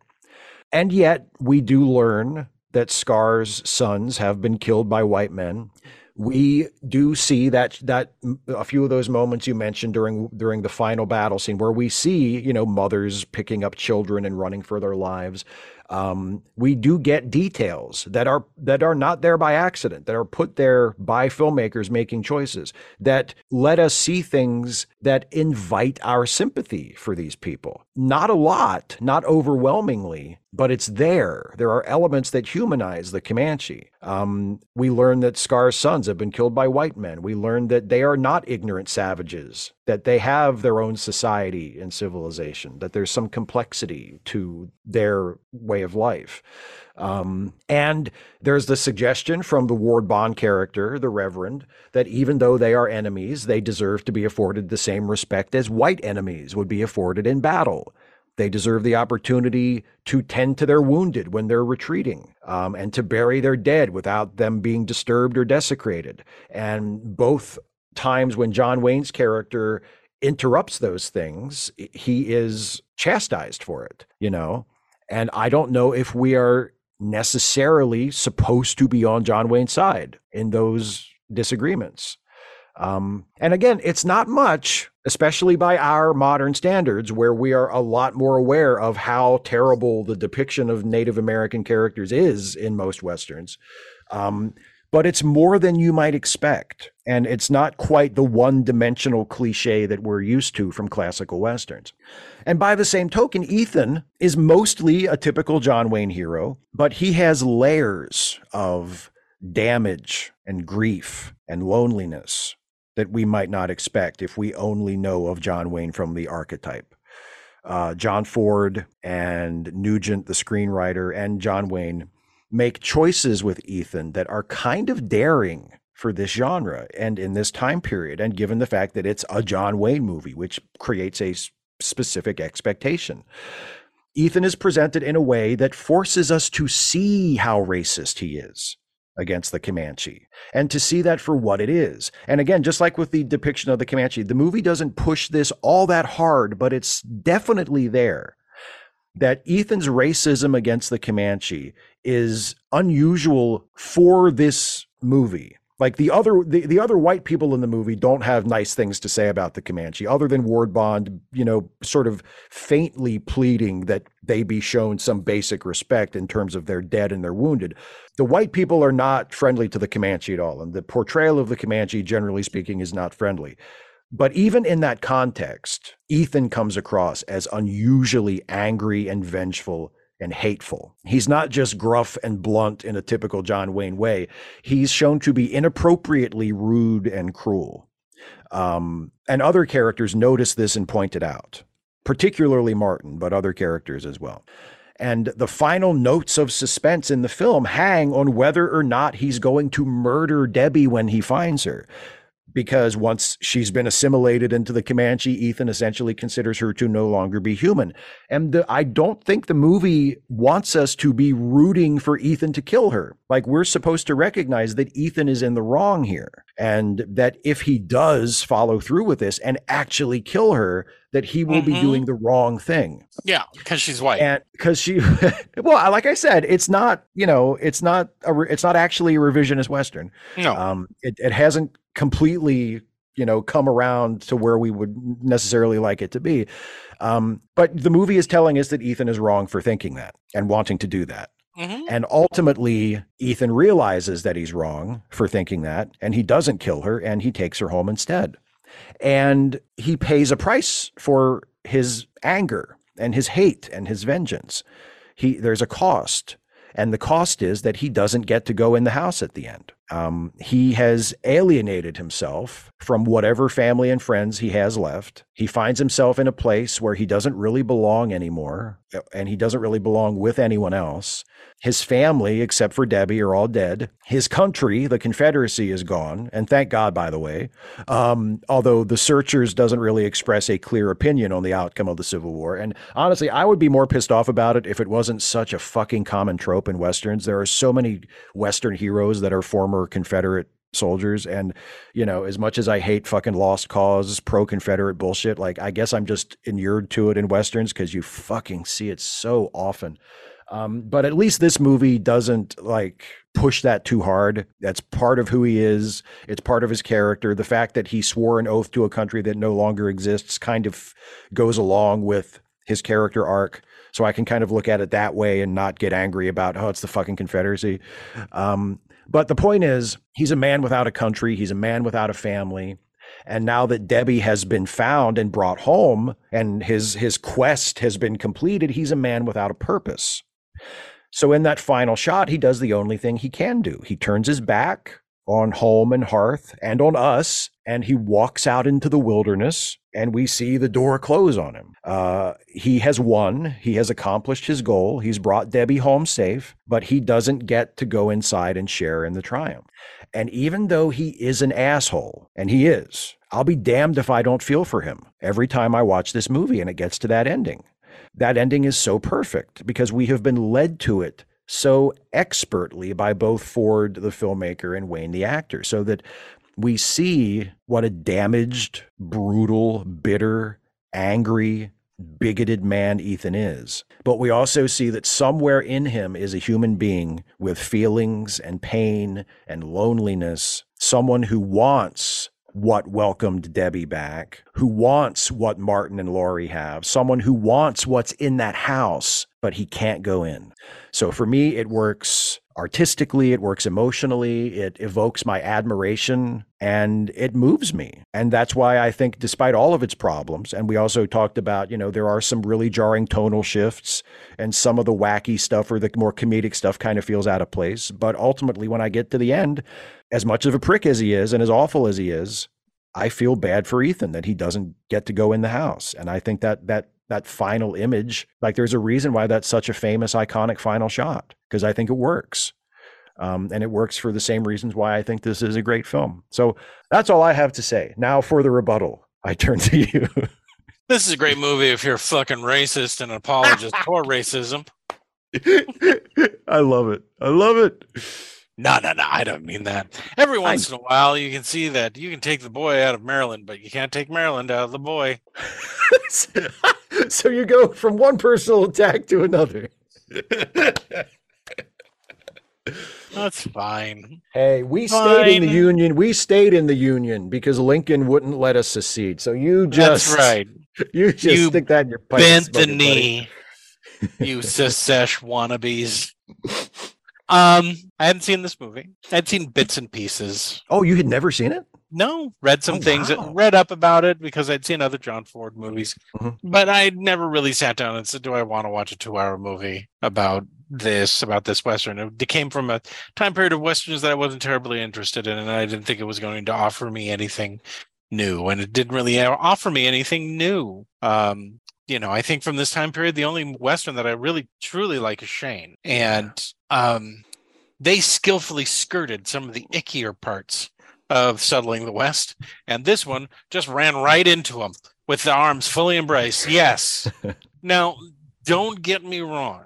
And yet, we do learn that Scar's sons have been killed by white men. We do see that that a few of those moments you mentioned during during the final battle scene, where we see you know mothers picking up children and running for their lives. Um, we do get details that are that are not there by accident, that are put there by filmmakers making choices that let us see things that invite our sympathy for these people. Not a lot, not overwhelmingly, but it's there. There are elements that humanize the Comanche. Um, we learn that Scar's sons have been killed by white men. We learn that they are not ignorant savages, that they have their own society and civilization, that there's some complexity to their way of life. Um, and there's the suggestion from the Ward Bond character, the Reverend, that even though they are enemies, they deserve to be afforded the same respect as white enemies would be afforded in battle. They deserve the opportunity to tend to their wounded when they're retreating um, and to bury their dead without them being disturbed or desecrated. And both times when John Wayne's character interrupts those things, he is chastised for it, you know? And I don't know if we are necessarily supposed to be on John Wayne's side in those disagreements. Um, and again, it's not much, especially by our modern standards, where we are a lot more aware of how terrible the depiction of Native American characters is in most Westerns. Um, but it's more than you might expect. And it's not quite the one dimensional cliche that we're used to from classical Westerns. And by the same token, Ethan is mostly a typical John Wayne hero, but he has layers of damage and grief and loneliness that we might not expect if we only know of John Wayne from the archetype. Uh, John Ford and Nugent, the screenwriter, and John Wayne make choices with Ethan that are kind of daring for this genre and in this time period. And given the fact that it's a John Wayne movie, which creates a specific expectation. Ethan is presented in a way that forces us to see how racist he is against the Comanche and to see that for what it is. And again, just like with the depiction of the Comanche, the movie doesn't push this all that hard, but it's definitely there. That Ethan's racism against the Comanche is unusual for this movie. Like the other the, the other white people in the movie don't have nice things to say about the Comanche, other than Ward Bond, you know, sort of faintly pleading that they be shown some basic respect in terms of their dead and their wounded. The white people are not friendly to the Comanche at all, and the portrayal of the Comanche, generally speaking, is not friendly. But even in that context, Ethan comes across as unusually angry and vengeful and hateful. He's not just gruff and blunt in a typical John Wayne way. He's shown to be inappropriately rude and cruel. Um, and other characters notice this and point it out, particularly Martin, but other characters as well. And the final notes of suspense in the film hang on whether or not he's going to murder Debbie when he finds her because once she's been assimilated into the Comanche, Ethan essentially considers her to no longer be human. And the, I don't think the movie wants us to be rooting for Ethan to kill her. Like we're supposed to recognize that Ethan is in the wrong here and that if he does follow through with this and actually kill her, that he will be Mhm. doing the wrong thing. Yeah, because she's white. And because she, well, like I said, it's not, you know, it's not a, it's not actually a revisionist Western. no. Um, it, it hasn't completely, you know, come around to where we would necessarily like it to be. Um, but the movie is telling us that Ethan is wrong for thinking that and wanting to do that. Mhm. And ultimately, Ethan realizes that he's wrong for thinking that, and he doesn't kill her, and he takes her home instead. And he pays a price for his anger and his hate and his vengeance. He there's a cost, and the cost is that he doesn't get to go in the house at the end. Um, he has alienated himself from whatever family and friends he has left. He finds himself in a place where he doesn't really belong anymore, and he doesn't really belong with anyone else. His family, except for Debbie, are all dead. His country, the Confederacy, is gone, and thank God, by the way. Um, although the Searchers doesn't really express a clear opinion on the outcome of the Civil War. And honestly, I would be more pissed off about it if it wasn't such a fucking common trope in westerns. There are so many Western heroes that are former Confederate soldiers and you know as much as i hate fucking lost cause pro-confederate bullshit like i guess i'm just inured to it in westerns because you fucking see it so often um, but at least this movie doesn't like push that too hard. That's part of who he is. It's part of his character. The fact that he swore an oath to a country that no longer exists kind of goes along with his character arc. So I can kind of look at it that way and not get angry about, oh, it's the fucking Confederacy. Um, but the point is, he's a man without a country. He's a man without a family. And now that Debbie has been found and brought home and his his quest has been completed, he's a man without a purpose. So in that final shot, he does the only thing he can do. He turns his back on home and hearth and on us, and he walks out into the wilderness, and we see the door close on him. Uh, he has won. He has accomplished his goal. He's brought Debbie home safe, but he doesn't get to go inside and share in the triumph. And even though he is an asshole, and he is, I'll be damned if I don't feel for him every time I watch this movie and it gets to that ending. That ending is so perfect because we have been led to it so expertly by both Ford, the filmmaker, and Wayne, the actor, so that we see what a damaged, brutal, bitter, angry, bigoted man Ethan is. But we also see that somewhere in him is a human being with feelings and pain and loneliness, someone who wants what welcomed Debbie back, who wants what Martin and Laurie have, someone who wants what's in that house, but he can't go in. So for me, it works artistically, it works emotionally, it evokes my admiration, and it moves me. And that's why I think, despite all of its problems, and we also talked about, you know, there are some really jarring tonal shifts, and some of the wacky stuff or the more comedic stuff kind of feels out of place. But ultimately, when I get to the end, as much of a prick as he is and as awful as he is, I feel bad for Ethan that he doesn't get to go in the house. And I think that that that final image, like there's a reason why that's such a famous, iconic final shot, because I think it works. Um, and it works for the same reasons why I think this is a great film. So that's all I have to say. Now for the rebuttal, I turn to you. This is a great movie if you're a fucking racist and an apologist for racism. I love it. I love it. No, no, no. I don't mean that. Every once in a while, you can see that you can take the boy out of Maryland, but you can't take Maryland out of the boy. so you go from one personal attack to another. That's fine. Hey, we stayed in the union. We stayed in the union because Lincoln wouldn't let us secede. So you just That's right. You just You stick that in your pipe. Bent the knee, you sesh wannabes. Um, I hadn't seen this movie. I'd seen bits and pieces. Oh, you had never seen it? No, read some Oh, things, wow. read up about it because I'd seen other John Ford movies, Mhm. but I never really sat down and said, "Do I want to watch a two-hour movie about this, about this western?" It came from a time period of westerns that I wasn't terribly interested in, and I didn't think it was going to offer me anything new, and it didn't really offer me anything new. Um, you know, I think from this time period, the only Western that I really truly like is Shane. And um, they skillfully skirted some of the ickier parts of settling the West. And this one just ran right into them with the arms fully embraced. Yes. now, don't get me wrong.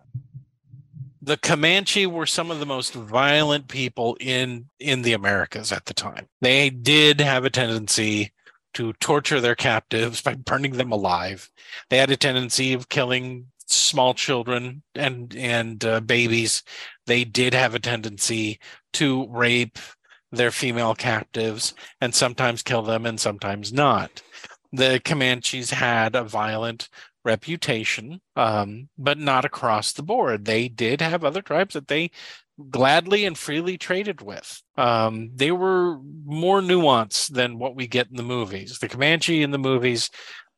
The Comanche were some of the most violent people in in the Americas at the time. They did have a tendency to torture their captives by burning them alive. They had a tendency of killing small children and and uh, babies. They did have a tendency to rape their female captives and sometimes kill them and sometimes not. The Comanches had a violent reputation, um, but not across the board. They did have other tribes that they gladly and freely traded with. Um, they were more nuanced than what we get in the movies. The Comanche in the movies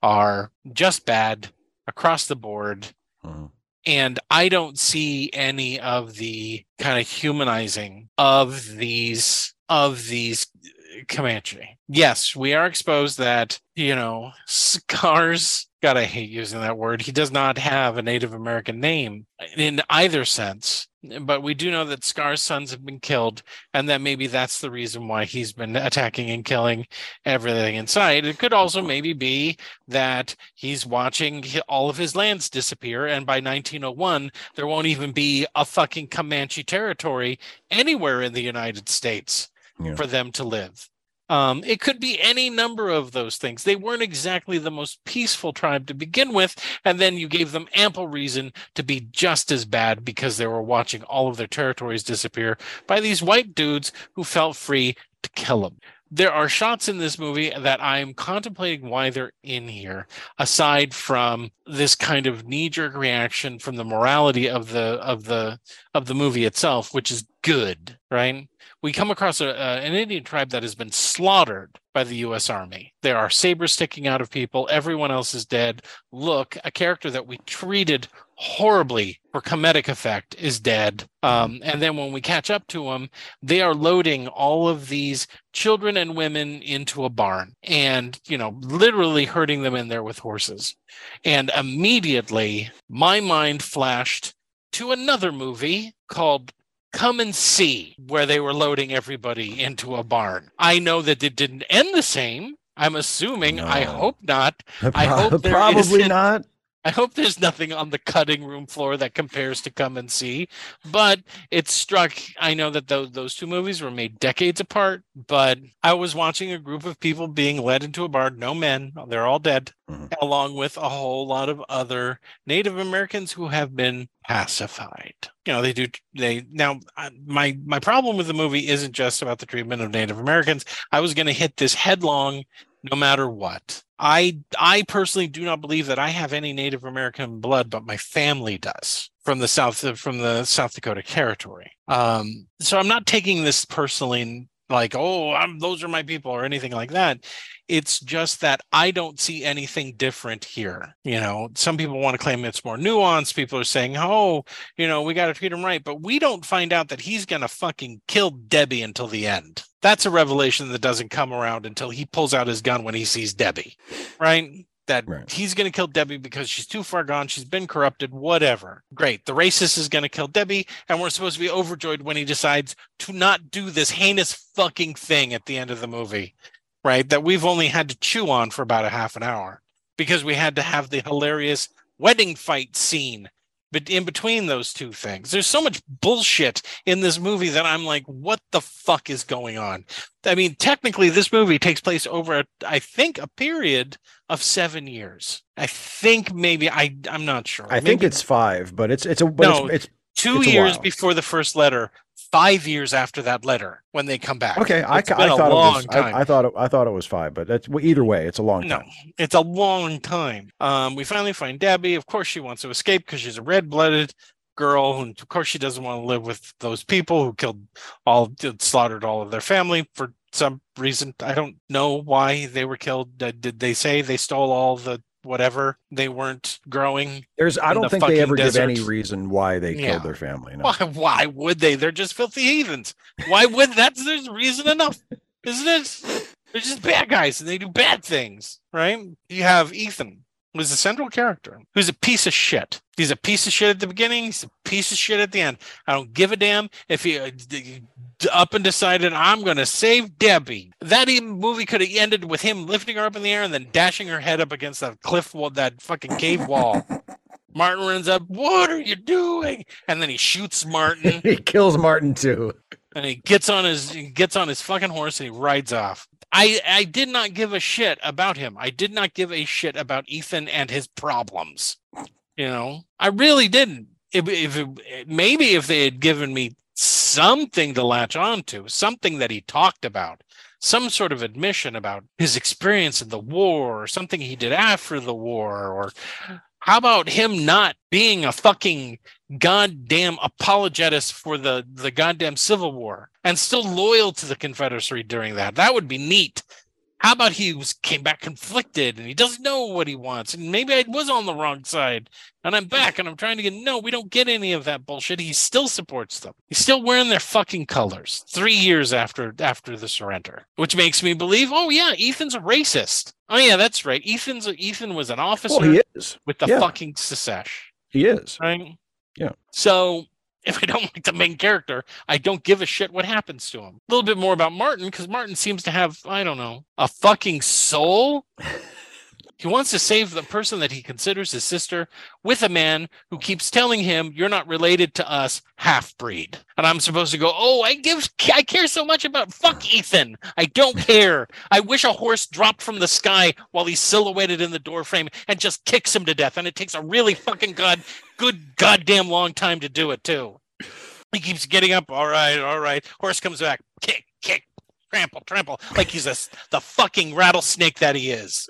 are just bad across the board. Mhm. And I don't see any of the kind of humanizing of these of these uh, Comanche. Yes, we are exposed that, you know, Scars, God, I hate using that word. He does not have a Native American name in either sense. But we do know that Scar's sons have been killed, and that maybe that's the reason why he's been attacking and killing everything in sight. It could also maybe be that he's watching all of his lands disappear, and by 1901, there won't even be a fucking Comanche territory anywhere in the United States Yeah. for them to live. Um, it could be any number of those things. They weren't exactly the most peaceful tribe to begin with, and then you gave them ample reason to be just as bad because they were watching all of their territories disappear by these white dudes who felt free to kill them. There are shots in this movie that I'm contemplating why they're in here, aside from this kind of knee-jerk reaction from the morality of the of the of the movie itself, which is good, right? we come across a, a, an Indian tribe that has been slaughtered by the U.S. Army. There are sabers sticking out of people. Everyone else is dead. Look, a character that we treated horribly for comedic effect is dead. Um, and then when we catch up to them, they are loading all of these children and women into a barn and, you know, literally herding them in there with horses. And immediately my mind flashed to another movie called come and see where they were loading everybody into a barn. I know that it didn't end the same. I'm assuming. I hope not. I hope Probably not. I hope there's nothing on the cutting room floor that compares to Come and See. But it struck. I know that those those two movies were made decades apart. But I was watching a group of people being led into a bar, No men. They're all dead. Mhm. Along with a whole lot of other Native Americans who have been pacified. You know, they do. They now. My my problem with the movie isn't just about the treatment of Native Americans. I was going to hit this headlong no matter what. I I personally do not believe that I have any Native American blood, but my family does from the south from the South Dakota territory. Um, so I'm not taking this personally like, oh, I'm those are my people or anything like that. It's just that I don't see anything different here. You know, some people want to claim it's more nuanced. People are saying, oh, you know, we got to treat him right, but we don't find out that he's gonna fucking kill Debbie until the end. That's a revelation that doesn't come around until he pulls out his gun when he sees Debbie, right? That Right. he's going to kill Debbie because she's too far gone. She's been corrupted, whatever. Great. The racist is going to kill Debbie, and we're supposed to be overjoyed when he decides to not do this heinous fucking thing at the end of the movie, right? That we've only had to chew on for about a half an hour because we had to have the hilarious wedding fight scene. But in between those two things, there's so much bullshit in this movie that I'm like, what the fuck is going on? I mean, technically, this movie takes place over, I think, a period of seven years. I think maybe I, I'm not sure. I think it's five, but it's it's a but No, it's, it's two it's years before the first letter, five years after that letter when they come back. okay. I, It's ca- been I a thought was time. I, I thought it, I thought it was five, but that's well, either way, it's a long No, time. it's a long time. Um, we finally find Debbie. Of course, she wants to escape because she's a red-blooded girl, and of course, she doesn't want to live with those people who killed all, slaughtered all of their family for some reason. I don't know why they were killed. Uh, did they say they stole all the whatever they weren't growing? There's I don't the think they ever give any reason why they Yeah. killed their family. No. Why? Why would they? They're just filthy heathens. Why would that's there's reason enough, isn't it? They're just bad guys and they do bad things, right? You have Ethan, was the central character who's a piece of shit. He's a piece of shit at the beginning. He's a piece of shit at the end. I don't give a damn if he uh, up and decided I'm going to save Debbie. That even movie could have ended with him lifting her up in the air and then dashing her head up against that cliff wall, that fucking cave wall. Martin runs up. What are you doing? And then he shoots Martin he kills Martin too. and he gets on his he gets on his fucking horse and he rides off. I I did not give a shit about him. I did not give a shit about Ethan and his problems. You know, I really didn't. If, if it, maybe if they had given me something to latch on to, something that he talked about, some sort of admission about his experience in the war, or something he did after the war, or how about him not being a fucking goddamn apologetist for the the goddamn Civil War and still loyal to the Confederacy during that? That would be neat. How about he was came back conflicted and he doesn't know what he wants and maybe I was on the wrong side and I'm back and I'm trying to get no, we don't get any of that bullshit. He still supports them. He's still wearing their fucking colors three years after after the surrender, which makes me believe, oh yeah, Ethan's a racist. Oh yeah, that's right. Ethan's Ethan was an officer Well, he is. with the Yeah. fucking Secesh, He is. right? Yeah. So if I don't like the main character, I don't give a shit what happens to him. A little bit more about Martin because Martin seems to have, I don't know, a fucking soul. He wants to save the person that he considers his sister with a man who keeps telling him, You're not related to us, half breed. And I'm supposed to go, Oh, I give I care so much about fuck Ethan. I don't care. I wish a horse dropped from the sky while he's silhouetted in the doorframe and just kicks him to death. And it takes a really fucking god good goddamn long time to do it too. He keeps getting up. All right, all right. Horse comes back. Kick, kick, trample, trample. Like he's a the fucking rattlesnake that he is.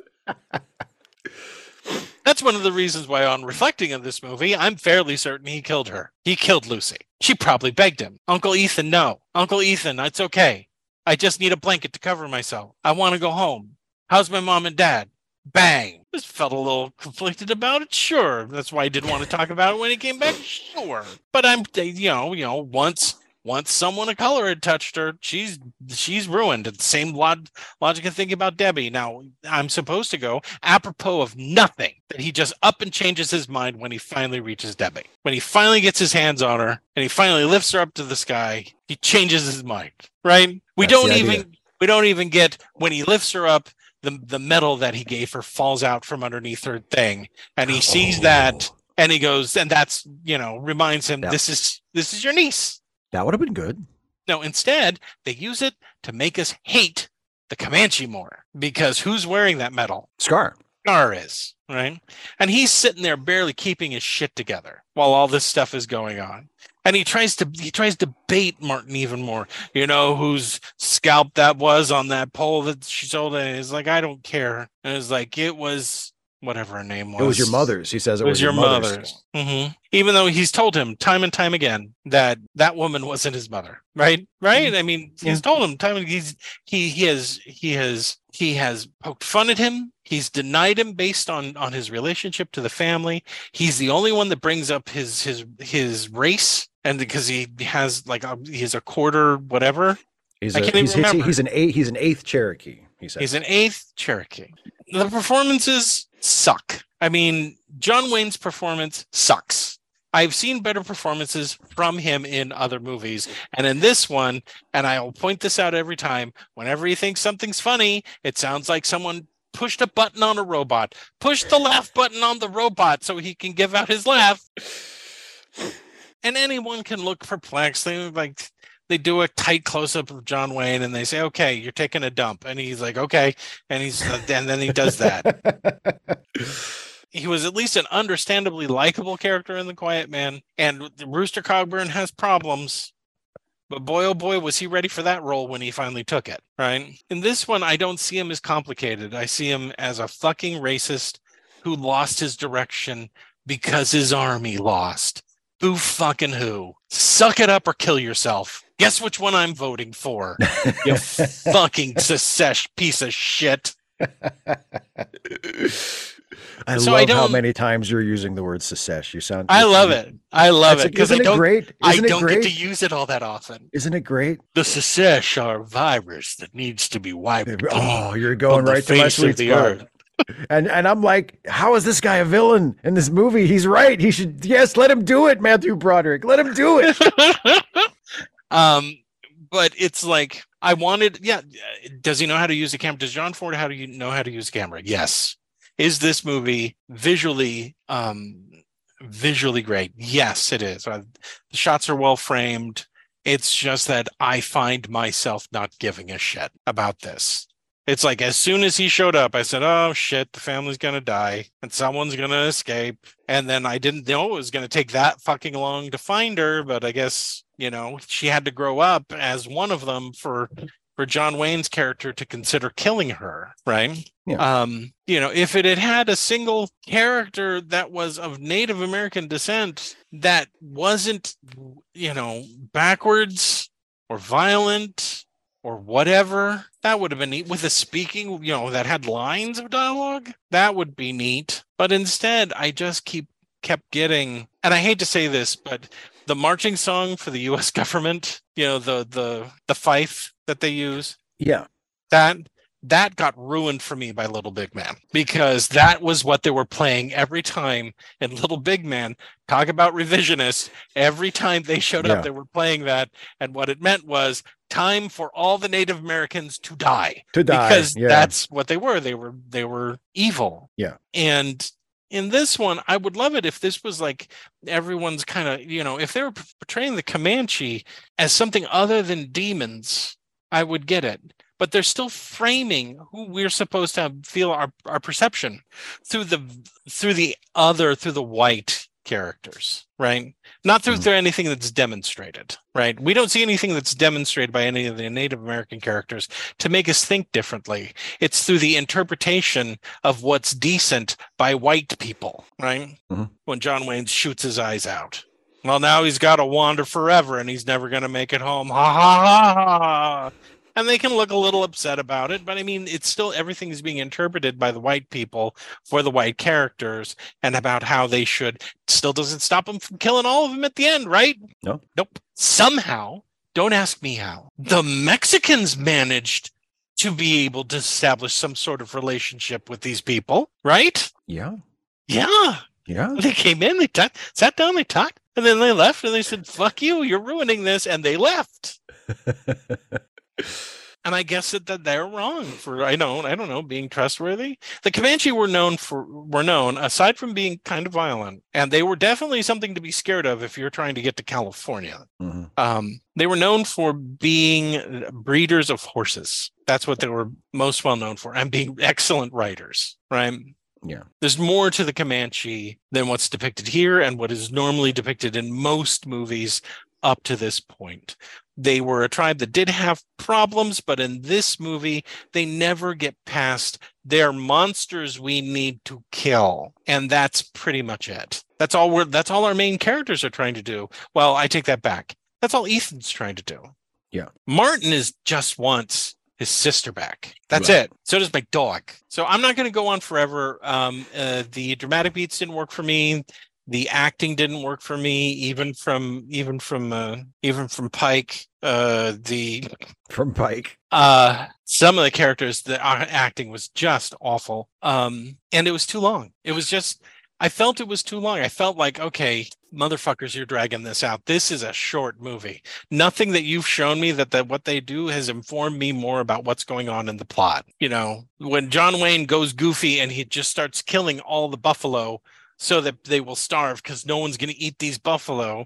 That's one of the reasons why, on reflecting on this movie, I'm fairly certain he killed her. He killed Lucy. She probably begged him. Uncle Ethan, no. Uncle Ethan, it's okay. I just need a blanket to cover myself. I want to go home. How's my mom and dad? Bang. Just felt a little conflicted about it. Sure. That's why I didn't want to talk about it when he came back. Sure. But I'm, you know, you know, once once someone of color had touched her, she's she's ruined. The same log, logic of thinking about Debbie. Now I'm supposed to go apropos of nothing that he just up and changes his mind when he finally reaches Debbie. When he finally gets his hands on her and he finally lifts her up to the sky, he changes his mind. Right? We That's don't even idea. we don't even get when he lifts her up the the medal that he gave her falls out from underneath her thing and he sees oh. that Oh. and he goes and that's you know reminds him Yeah. this is this is your niece That would have been good. no instead they use it to make us hate the comanche more because who's wearing that medal? Scar. Scar is right? And he's sitting there barely keeping his shit together while all this stuff is going on. And he tries to he tries to bait martin even more. You know whose scalp that was on that pole that she sold? And he's like i don't care. And it's like it was whatever her name was It was your mother's. He says it, it was your mother's. mother's. hmm Even though he's told him time and time again that that woman wasn't his mother, right? Right? I mean, he's told him time and he's he he has he has he has poked fun at him. He's denied him based on on his relationship to the family. He's the only one that brings up his his his race, and because he has like a, he's a quarter whatever. He's, I a, can't even he's, he's, remember. he's an eighth. He's an eighth Cherokee. He says. He's an eighth Cherokee. The performances suck. I mean, John Wayne's performance sucks. I've seen better performances from him in other movies. And in this one, and I'll point this out every time, whenever he thinks something's funny, it sounds like someone pushed a button on a robot. Push the laugh button on the robot so he can give out his laugh. And anyone can look perplexed. They're like they do a tight close up of John Wayne and they say, "Okay, you're taking a dump," and he's like, "Okay," and he's uh, and then he does that. he was at least an understandably likable character in The Quiet Man, and Rooster Cogburn has problems. But boy, oh boy, was he ready for that role when he finally took it, right? In this one, I don't see him as complicated. I see him as a fucking racist who lost his direction because his army lost. Who fucking who? Suck it up or kill yourself. Guess which one I'm voting for? you fucking sesh piece of shit. I So love I how many times you're using the word secesh. You sound. I love it. I love it because I Isn't it don't. great? Isn't it don't great? get to use it all that often. Isn't it great? The secesh are a virus that needs to be wiped. Oh, you're going right to my sweet the spot. earth. and and I'm like, how is this guy a villain in this movie? He's right. He should yes, let him do it, Matthew Broderick. Let him do it. um, but it's like I wanted. Yeah, does he know how to use a camera? Does John Ford how do you know how to use a camera? Yes. Is this movie visually um visually great? Yes, it is. The shots are well framed. It's just that I find myself not giving a shit about this. It's like as soon as he showed up, I said, "Oh shit, the family's gonna die and someone's gonna escape." And then I didn't know it was gonna take that fucking long to find her, but I guess you know she had to grow up as one of them for for John Wayne's character to consider killing her, right? Yeah. Um, you know, if it had had a single character that was of Native American descent that wasn't, you know, backwards or violent or whatever, that would have been neat. With a speaking, you know, that had lines of dialogue, that would be neat. But instead, I just keep kept getting, and I hate to say this, but the marching song for the U.S. government, you know, the the the fife that they use, Yeah. that that got ruined for me by Little Big Man because that was what they were playing every time in Little Big Man. Talk about revisionists. Every time they showed Yeah. up, they were playing that, and what it meant was time for all the Native Americans to die To die. because yeah. that's what they were. They were they were evil. Yeah. And in this one, I would love it if this was like everyone's kind of you know if they were portraying the Comanche as something other than demons, I would get it. But they're still framing who we're supposed to feel our, our perception through the through the other through the white characters, right? Not through, Mhm. through anything that's demonstrated, right? We don't see anything that's demonstrated by any of the Native American characters to make us think differently. It's through the interpretation of what's decent by white people, right? Mhm. When John Wayne shoots his eyes out. Well, now he's got to wander forever and he's never going to make it home. Ha ha ha ha. And they can look a little upset about it, but I mean, it's still everything is being interpreted by the white people for the white characters and about how they should. Still doesn't stop them from killing all of them at the end, right? No. Nope. Somehow, don't ask me how. The Mexicans managed to be able to establish some sort of relationship with these people, right? yeah. Yeah. Yeah. They came in, they sat down, they talked, and then they left and they said, fuck you, you're ruining this. And they left. And I guess that, that they're wrong for I don't I don't know being trustworthy. The Comanche were known for were known aside from being kind of violent, and they were definitely something to be scared of if you're trying to get to California. Mhm. Um, they were known for being breeders of horses. That's what they were most well known for, and being excellent writers. Right? Yeah. There's more to the Comanche than what's depicted here, and what is normally depicted in most movies up to this point. They were a tribe that did have problems, but in this movie, they never get past they're monsters we need to kill. And that's pretty much it. That's all we're that's all our main characters are trying to do. Well, I take that back. That's all Ethan's trying to do. Yeah. Martin is just wants his sister back. That's Right. it. So does my dog. So I'm not going to go on forever. Um, uh, the dramatic beats didn't work for me the acting didn't work for me even from even from uh even from pike uh the From Pike. uh some of the characters the acting was just awful um and it was too long. It was just i felt it was too long. I felt like okay motherfuckers you're dragging this out. This is a short movie. Nothing that you've shown me that that what they do has informed me more about what's going on in the plot you know? When john wayne goes goofy and he just starts killing all the buffalo so that they will starve because no one's going to eat these buffalo.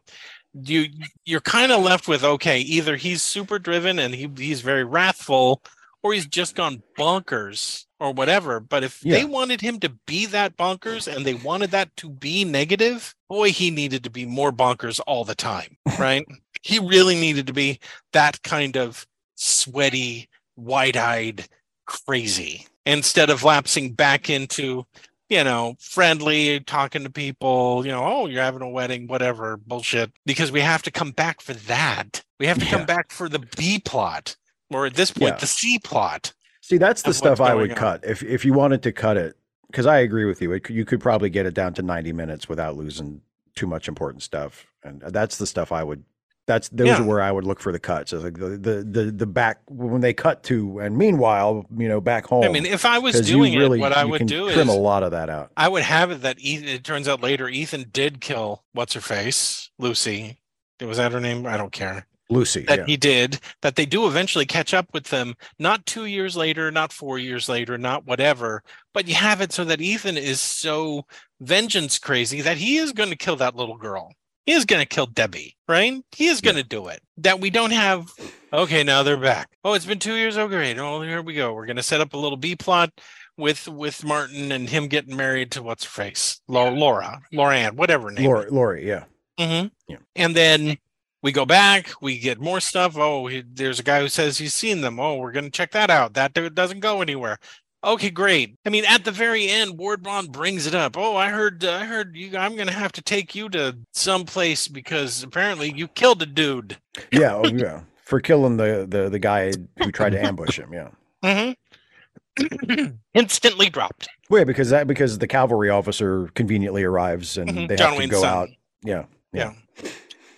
You you're kind of left with okay either he's super driven and he, he's very wrathful or he's just gone bonkers or whatever. But if they wanted him to be that bonkers and they wanted that to be negative boy he needed to be more bonkers all the time right? He really needed to be that kind of sweaty wide-eyed crazy instead of lapsing back into you know, friendly, talking to people, you know, oh, you're having a wedding, whatever, bullshit. Because we have to come back for that. We have to Yeah. come back for the B plot, or at this point, Yeah. the C plot. See, that's the stuff I would on. cut if if you wanted to cut it. Because I agree with you. It, you could probably get it down to ninety minutes without losing too much important stuff, and that's the stuff I would That's those Yeah. are where I would look for the cuts. It's like the, the the the back when they cut to and meanwhile, you know, back home. I mean, if I was doing really- it, what I would do trim is a lot of that out. I would have it that Ethan, it turns out later Ethan did kill what's her face, Lucy. Was that her name? I don't care. Lucy, That yeah. he did. That they do eventually catch up with them, not two years later, not four years later, not whatever. But you have it so that Ethan is so vengeance crazy that he is going to kill that little girl. He is going to kill Debbie, right? He is going to do it. That we don't have. Okay, now they're back. Oh, it's been two years. Oh, great. Oh, here we go. We're going to set up a little B plot with with Martin and him getting married to what's her face, Laura, Laura, Lauren, whatever name. Laurie, Laurie, yeah. hmm Yeah. And then we go back, we get more stuff. Oh, he, there's a guy who says he's seen them. Oh, we're going to check that out. That doesn't go anywhere. Okay, great. I mean, at the very end, Ward Bond brings it up. Oh, I heard, I heard you. I'm going to have to take you to some place because apparently you killed a dude. Yeah, oh, yeah. For killing the, the the guy who tried to ambush him, yeah. Mm-hmm. Instantly dropped. Well, yeah, because that because the cavalry officer conveniently arrives and Mhm, they John have to Wayne's go son. out. Yeah. Yeah.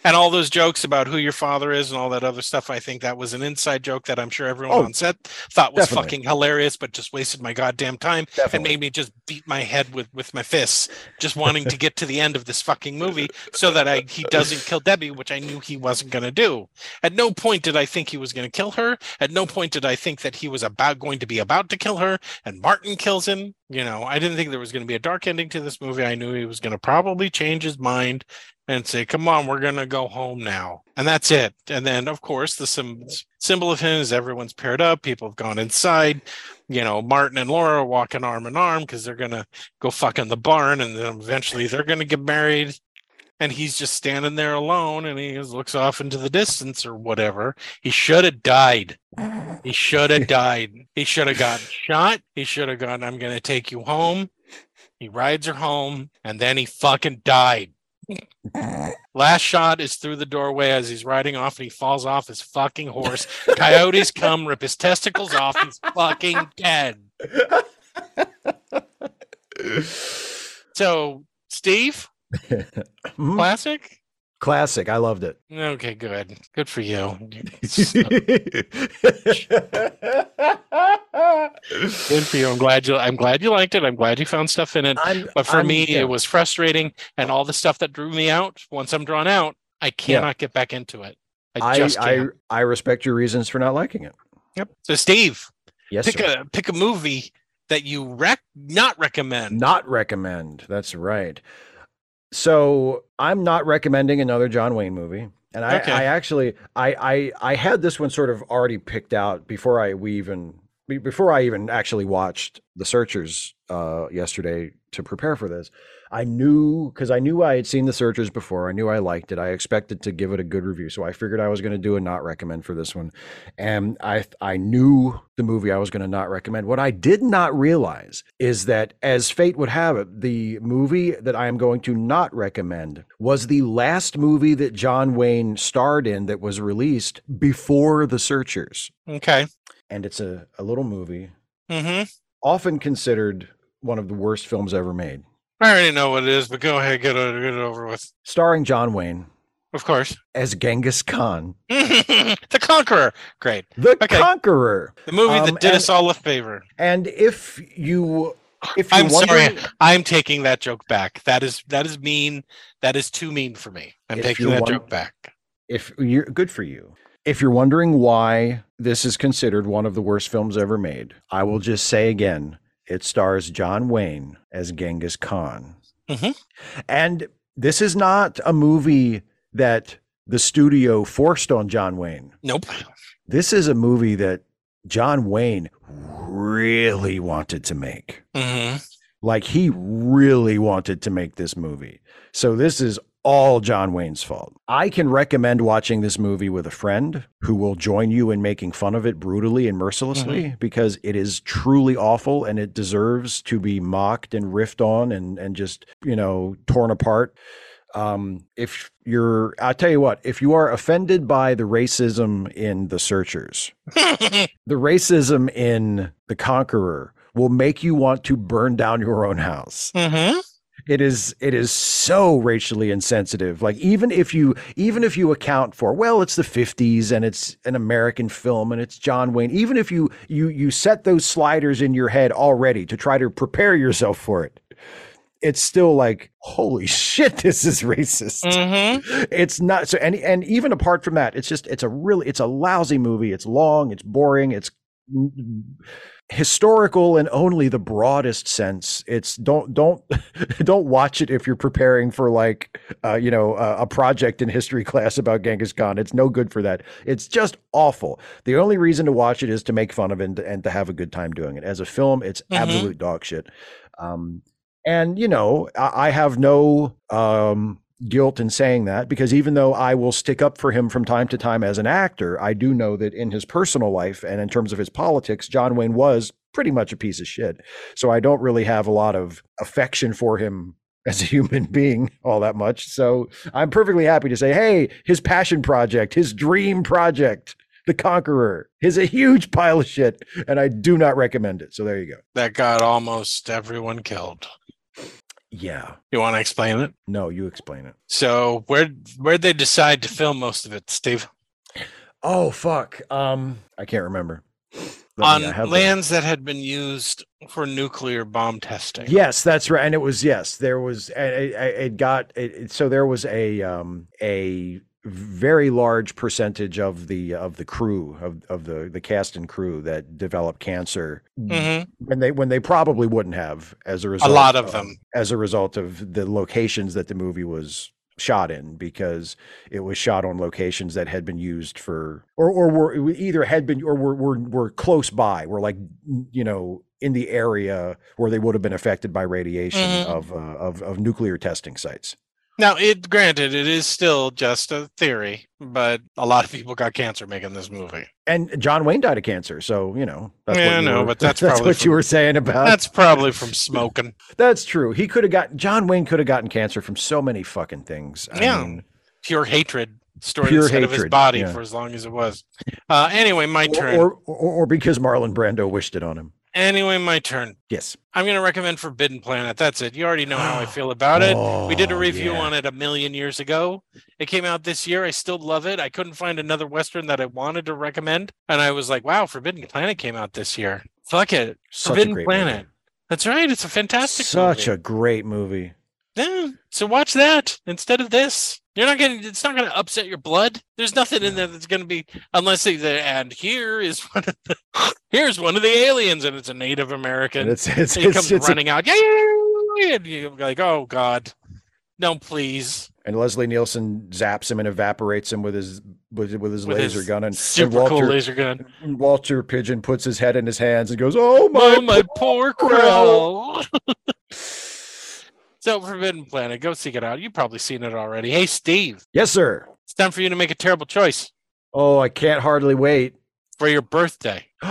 And all those jokes about who your father is and all that other stuff, I think that was an inside joke that I'm sure everyone Oh, on set thought was definitely. fucking hilarious, but just wasted my goddamn time and made me just beat my head with with my fists, just wanting to get to the end of this fucking movie so that I he doesn't kill Debbie, which I knew he wasn't going to do. At no point did I think he was going to kill her. At no point did I think that he was about going to be about to kill her, and Martin kills him. You know, I didn't think there was going to be a dark ending to this movie. I knew he was going to probably change his mind and say, "Come on, we're gonna go home now," and that's it. And then, of course, the sim- symbol of him is everyone's paired up. People have gone inside. You know, Martin and Laura walking arm in arm because they're gonna go fuck in the barn, and then eventually they're gonna get married. And he's just standing there alone, and he just looks off into the distance or whatever. He should have died. He should have died. He should have gotten shot. He should have gone. I'm gonna take you home. He rides her home, and then he fucking died. Last shot is through the doorway as he's riding off and he falls off his fucking horse. Coyotes come, rip his testicles off. He's fucking dead. So, Steve. Mm-hmm. classic? Classic. I loved it. Okay, good. Good for you. Good for you. I'm glad you I'm glad you liked it. I'm glad you found stuff in it. I'm, But for I'm- me, yeah. it was frustrating and all the stuff that drew me out, once I'm drawn out, I cannot get back into it. I I, just I can't. I respect your reasons for not liking it. Yep. So Steve, Yes, pick sir. a pick a movie that you rec not recommend. Not recommend. That's right. So I'm not recommending another John Wayne movie. And I, Okay. I actually I, I I had this one sort of already picked out before I we even before I even actually watched The Searchers uh, yesterday to prepare for this. I knew because I knew I had seen The Searchers before. I knew I liked it. I expected to give it a good review, so I figured I was going to do a not recommend for this one. And I I knew the movie I was going to not recommend. What I did not realize is that, as fate would have it, the movie that I am going to not recommend was the last movie that John Wayne starred in that was released before The Searchers, Okay. and it's a, a little movie Mm-hmm. often considered one of the worst films ever made, I already know what it is, but go ahead, get it, get it over with. starring John Wayne Of course. as Genghis Khan, the Conqueror. Great. the Okay. Conqueror. The movie Um, that did and- us all a favor. And if you, if I'm sorry. I'm taking that joke back. That is that is mean. That is too mean for me. I'm taking that joke back. if you're good for you. If you're wondering why this is considered one of the worst films ever made, I will just say again, it stars John Wayne as Genghis Khan. Mhm. And this is not a movie that the studio forced on John Wayne. Nope. This is a movie that John Wayne really wanted to make. hmm Like he really wanted to make this movie. So this is all John Wayne's fault. I can recommend watching this movie with a friend who will join you in making fun of it brutally and mercilessly because it is truly awful and it deserves to be mocked and riffed on and and just, you know, torn apart. Um, if you're, I'll tell you what, if you are offended by the racism in The Searchers, the racism in The Conqueror will make you want to burn down your own house. hmm It is it is so racially insensitive. Like even if you even if you account for well, it's the 50s and it's an American film and it's John Wayne, even if you you you set those sliders in your head already to try to prepare yourself for it, it's still like holy shit, this is racist. Mm-hmm. It's not so and and even apart from that, it's just it's a really it's a lousy movie. It's long, it's boring, it's historical and only the broadest sense. It's don't don't don't watch it if you're preparing for like uh, you know uh, a project in history class about Genghis Khan. It's no good for that. It's just awful. The only reason to watch it is to make fun of it and, and to have a good time doing it. As a film it's Mhm. absolute dog shit. Um and you know I, I have no um guilt in saying that because even though I will stick up for him from time to time as an actor, I do know that in his personal life and in terms of his politics, John Wayne was pretty much a piece of shit. So I don't really have a lot of affection for him as a human being all that much. So I'm perfectly happy to say, hey, his passion project, his dream project, The Conqueror, is a huge pile of shit, and I do not recommend it. So there you go. That got almost everyone killed. Yeah. You want to explain it? No, you explain it. So where where'd they decide to film most of it, Steve? Oh fuck. Um, I can't remember. Let On me- I have the- lands that had been used for nuclear bomb testing. Yes, that's right. And it was yes, there was it, it it got it- so there was a um a very large percentage of the of the crew of of the the cast and crew that developed cancer hmm when they when they probably wouldn't have as a result A lot of them. as a result of the locations that the movie was shot in because it was shot on locations that had been used for or or were either had been or were were, were close by were like you know in the area where they would have been affected by radiation Mhm. of, uh, of of nuclear testing sites Now, it granted, it is still just a theory, but a lot of people got cancer making this movie. and John Wayne died of cancer so you know that's Yeah, what know, were, but that's that's probably what you were saying about That's probably from smoking. that's true he could have got John Wayne could have gotten cancer from so many fucking things I Yeah. mean, Pure hatred stored Pure inside of his body yeah. for as long as it was. Uh, anyway, my turn. or, or or because Marlon Brando wished it on him anyway, my turn. yes I'm going to recommend Forbidden Planet. That's it. You already know how I feel about it. We did a Oh, review yeah. on it a million years ago. It came out this year. I still love it. I couldn't find another Western that I wanted to recommend. And I was like, wow, Forbidden Planet came out this year. Fuck it. Such Forbidden Planet. movie. That's right. It's a fantastic Such movie. a great movie. Yeah. So watch that instead of this. You're not gonna. It's not gonna upset your blood. There's nothing in there that's gonna be unless they. the- And here is one of the. Here's one of the aliens, and it's a Native American. And it's it's And he it's, comes it's running out. Yeah, yeah, yeah, and you're like, oh god, no, please. and Leslie Nielsen zaps him and evaporates him with his with, with his With laser his gun and, and Super Walter cool laser gun. Walter Pidgeon puts his head in his hands and goes, "Oh my, Oh my poor crow. so Forbidden Planet, go seek it out. You've probably seen it already. Hey Steve, yes, sir. it's time for you to make a terrible choice Oh, I can't hardly wait. for your birthday.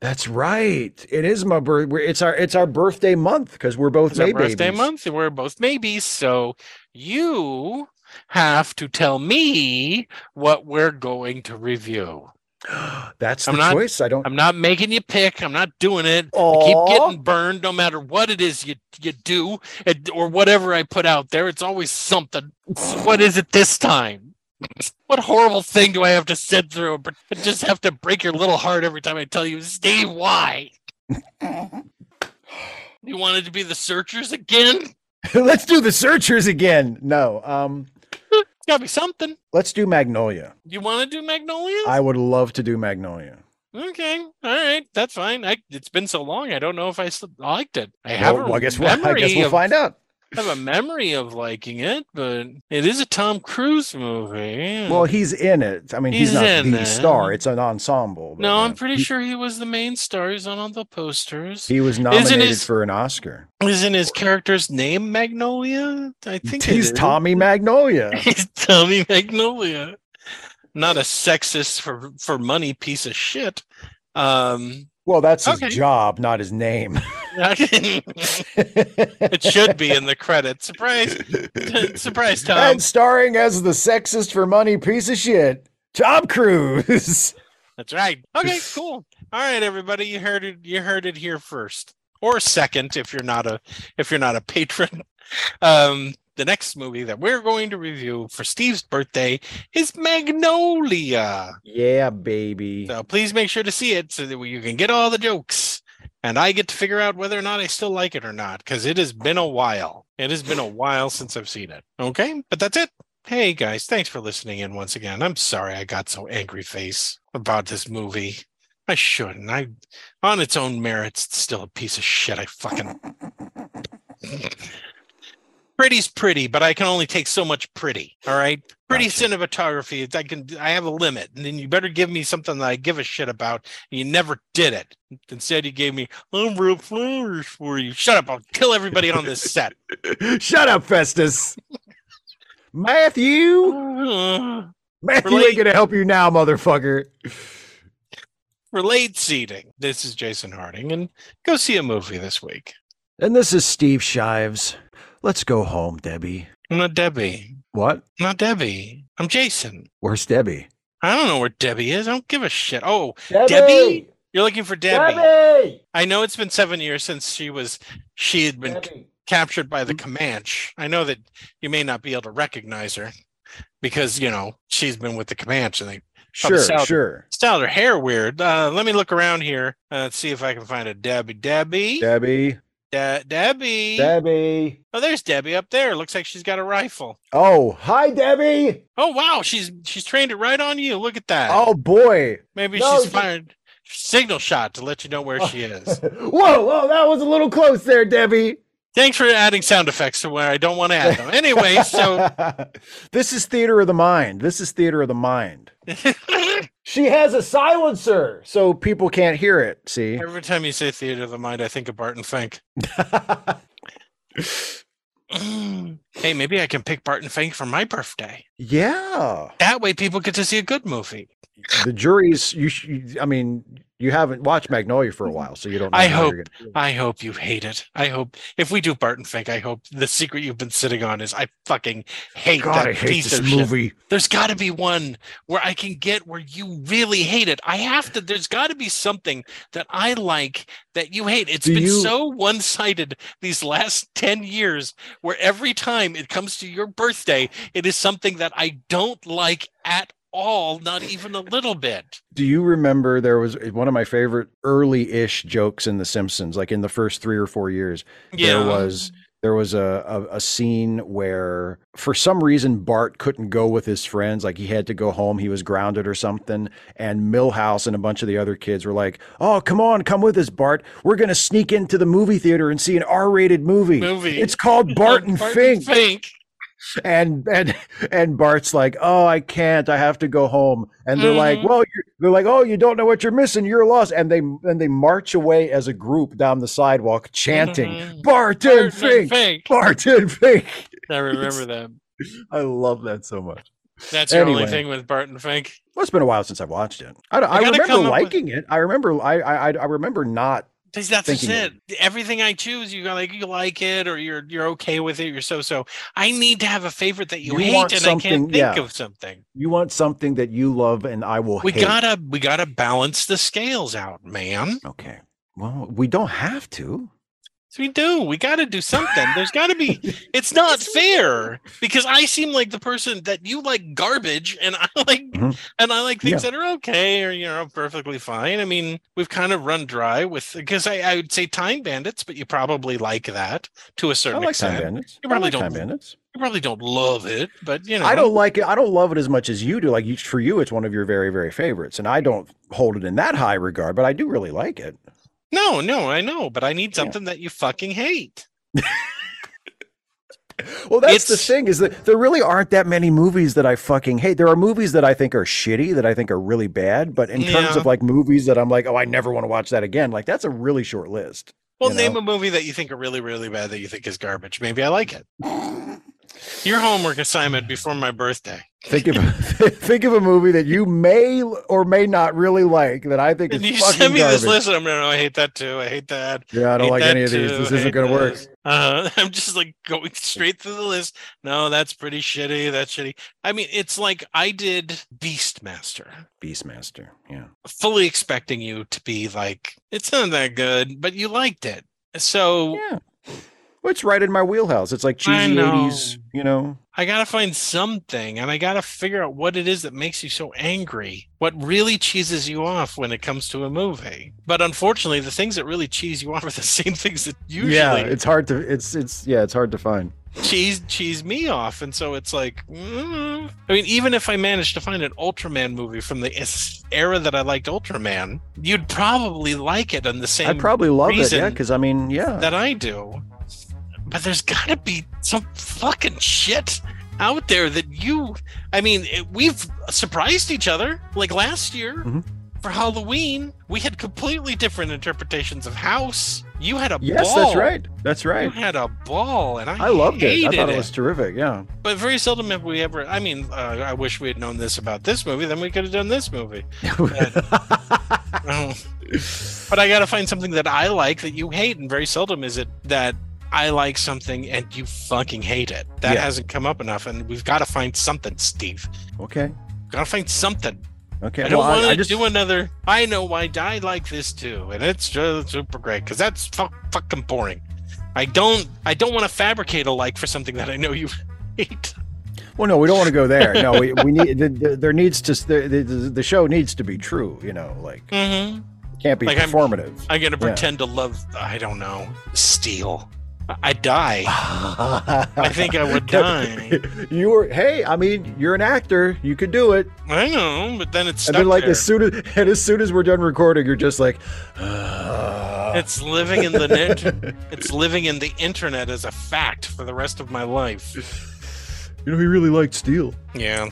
That's right. It is my birth. It's our it's our birthday month because we're both It's our May birthday babies. month, and we're both maybes. So you have to tell me what we're going to review. That's the I'm not- choice. I don't. I'm not making you pick. I'm not doing it. I keep getting burned no matter what it is you you do or whatever I put out there. It's always something. What is it this time? What horrible thing do I have to sit through? Just have to break your little heart every time I tell you, Steve, why? You wanted to be the searchers again? let's do the searchers again. No. Um. It's gotta be something. Let's do Magnolia. You want to do Magnolia? I would love to do Magnolia. okay, all right, that's fine. I, it's been so long, I don't know if I liked it. I have a well, I guess we'll, I guess we'll of find out. I have a memory of liking it, but it is a Tom Cruise movie. Well, he's in it. I mean, he's, He's not the it. star. It's an ensemble. no, I'm pretty he, sure he was the main star. He's on all the posters. he was nominated his- for an Oscar. Isn't his character's name Magnolia? I think He's. Tommy Magnolia. He's Tommy Magnolia. Not a sexist for for money piece of shit. Um, Well, that's his Okay. job, not his name. it should be in the credits. Surprise, surprise, Tom. And starring as the sexist for money piece of shit, Tom Cruise. That's right. Okay, cool. All right, everybody, you heard it. You heard it here first. or second if you're not a if you're not a patron. Um, the next movie that we're going to review for Steve's birthday is Magnolia. Yeah, baby. So please make sure to see it so that you can get all the jokes. And I get to figure out whether or not I still like it or not, because it has been a while. It has been a while since I've seen it. Okay, but that's it. Hey guys, thanks for listening in once again. I'm sorry I got so angry face about this movie. I shouldn't. I, on its own merits, it's still a piece of shit. I fucking. Pretty's pretty, but I can only take so much pretty. All right, pretty Gotcha. cinematography. I can. I have a limit, and then you better give me something that I give a shit about. And you never did it. Instead, you gave me I'm real flowers for you. Shut up! I'll kill everybody on this set. Shut up, Festus. Matthew. Uh, Matthew Relate- ain't gonna help you now, motherfucker. for late seating. This is Jason Harding, and go see a movie this week. And this is Steve Shives. Let's go home, Debbie. I'm not Debbie. What? not Debbie. I'm Jason. Where's Debbie? I don't know where Debbie is. I don't give a shit. Oh, Debbie? You're looking for Debbie. Debbie. I know it's been seven years since she was she had been captured by the Comanche. I know that you may not be able to recognize her because you know she's been with the Comanche and they Sure, south. sure. styled her hair weird. Uh, let me look around here. Uh, let's see if I can find a Debbie. Debbie. Debbie. De- Debbie. Debbie. oh, there's Debbie up there. Looks like she's got a rifle. Oh, hi, Debbie. Oh wow, she's she's trained it right on you. Look at that. Oh boy. Maybe no, she's she- fired signal shot to let you know where she is. whoa, whoa, that was a little close there, Debbie. Thanks for adding sound effects to where I don't want to add them. Anyway, so this is theater of the mind. This is theater of the mind. She has a silencer, so people can't hear it. See? every time you say theater of the mind, I think of Barton Fink. hey, maybe I can pick Barton Fink for my birthday. yeah. That way, people get to see a good movie. The jury's. You. you- I mean, you haven't watched Magnolia for a while, so you don't. Know I hope- I hope you hate it. I hope if we do Barton Fink, I hope the secret you've been sitting on is I fucking hate God, that I hate piece this of shit. movie. There's got to be one where I can get where you really hate it. I have to. There's got to be something that I like that you hate. It's Do been you- so one-sided these last ten years, where every time it comes to your birthday, it is something that I don't like at all, not even a little bit. Do you remember there was one of my favorite early-ish jokes in The Simpsons, like in the first three or four years? There was there was a, a a scene where for some reason Bart couldn't go with his friends, like he had to go home, he was grounded or something, and Milhouse and a bunch of the other kids were like, "Oh, come on, come with us, Bart. We're gonna sneak into the movie theater and see an R-rated movie. movie. It's called bart Barton Fink." Fink. And and and Bart's like, "Oh, I can't. I have to go home." And they're like, Mhm. "Well, they're like, oh, you don't know what you're missing. You're lost." And they and they march away as a group down the sidewalk, chanting, Mhm. "Barton Barton Fink, Fink. Barton Fink." I remember that. I love that so much. That's the only thing with Barton Fink. Well, it's been a while since I've watched it. I, I I remember up with- liking it. I remember. I, I I remember not. That's just it. Everything I choose, you go like you like it or you're you're okay with it. You're so so. I need to have a favorite that you, You hate, and I can't think yeah. of something. You want something that you love, and I will. We hate. gotta we gotta balance the scales out, man. Okay. Well, we don't have to. We do. We gotta do something. There's gotta be. It's not fair because I seem like the person that you like garbage, and I like Mhm. and I like things Yeah. that are okay or you know perfectly fine. I mean, we've kind of run dry with because I, I would say Time Bandits, but you probably like that to a certain I like extent. Time Bandits. You I probably like don't Time Bandits. You probably don't love it, but you know, I don't like it. I don't love it as much as you do. Like you, for you, it's one of your very, very favorites, and I don't hold it in that high regard. But I do really like it. No, no, I know, but I need Yeah. something that you fucking hate. Well, that's the thing is that there really aren't that many movies that I fucking hate. There are movies that I think are shitty, that I think are really bad. But in terms of like movies that I'm like, oh, I never want to watch that again. Like that's a really short list. Well, You name know? a movie that you think are really, really bad that you think is garbage. Maybe I like it. Your homework assignment before my birthday. Think of think of a movie that you may or may not really like that I think is you fucking send me garbage. this list, and I'm gonna. I hate that too. I hate that. Yeah, I don't like any of these. too, This isn't going to work. Uh, I'm just like going straight through the list. No, that's pretty shitty. That's shitty. I mean, it's like I did Beastmaster, Beastmaster. Yeah. fully expecting you to be like, it's not that good, but you liked it. So Yeah. Well, it's right in my wheelhouse. It's like I cheesy. 80s, you know. I gotta find something, and I gotta figure out what it is that makes you so angry. What really cheeses you off when it comes to a movie. But unfortunately, the things that really cheese you off are the same things that usually Yeah, it's hard to it's it's yeah, it's hard to find. cheese cheese me off, and so it's like, mm. I mean, even if I managed to find an Ultraman movie from the era that I liked Ultraman, you'd probably like it in the same I'd probably love it, yeah, because I mean, yeah. that I do. But there's got to be some fucking shit out there that you. I mean, it, we've surprised each other. Like last year Mhm. for Halloween, we had completely different interpretations of House. You had a yes, ball. that's right. That's right. You had a ball, and I, I loved it. I thought it was terrific. Yeah. But very seldom have we ever. I mean, uh, I wish we had known this about this movie. Then we could have done this movie. Oh. but I got to find something that I like that you hate, and very seldom is it that I like something and you fucking hate it. That Yeah. hasn't come up enough, and we've got to find something, Steve. okay. Got to find something. Okay. I don't well, want to just do another. I know why I like this too, and it's just super great because that's fu- fucking boring. I don't. I don't want to fabricate a like for something that I know you hate. Well, no, we don't want to go there. No, we, we need the, the, there needs to the, the the show needs to be true. You know, like Mm-hmm. can't be Like I'm- performative. I'm gonna Yeah. pretend to love. I don't know. Steel. I- die. I think I would die. you were hey, I mean, you're an actor. You could do it. I know, but then it's and then, like there. as soon as and as soon as we're done recording, you're just like. It's living in the net. it's living in the internet as a fact for the rest of my life. you know, he really liked Steel. Yeah.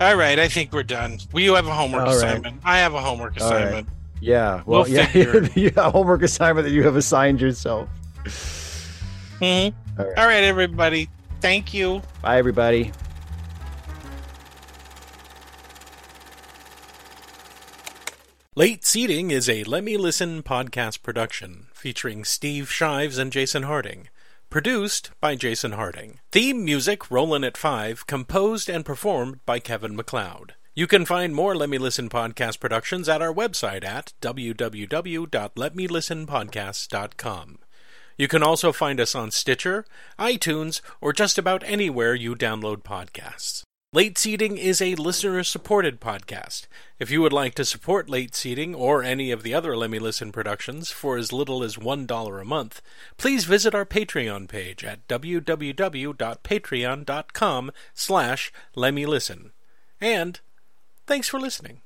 All right, I think we're done. We have a homework All right. assignment. I have a homework All right. assignment. Yeah. Well, We'll yeah. yeah. Homework assignment that you have assigned yourself. Mhm. All right. All right, everybody. Thank you. Bye, everybody. Late Seating is a Let Me Listen podcast production featuring Steve Shives and Jason Harding. Produced by Jason Harding. Theme music Rollin' at 5, composed and performed by Kevin MacLeod. You can find more Let Me Listen podcast productions at our website at www.letmelistenpodcasts.com. You can also find us on Stitcher, iTunes, or just about anywhere you download podcasts. Late Seating is a listener supported podcast. If you would like to support Late Seating or any of the other Let Me Listen productions for as little as $1 a month, please visit our Patreon page at www.patreon.com slash Let Me Listen. And thanks for listening.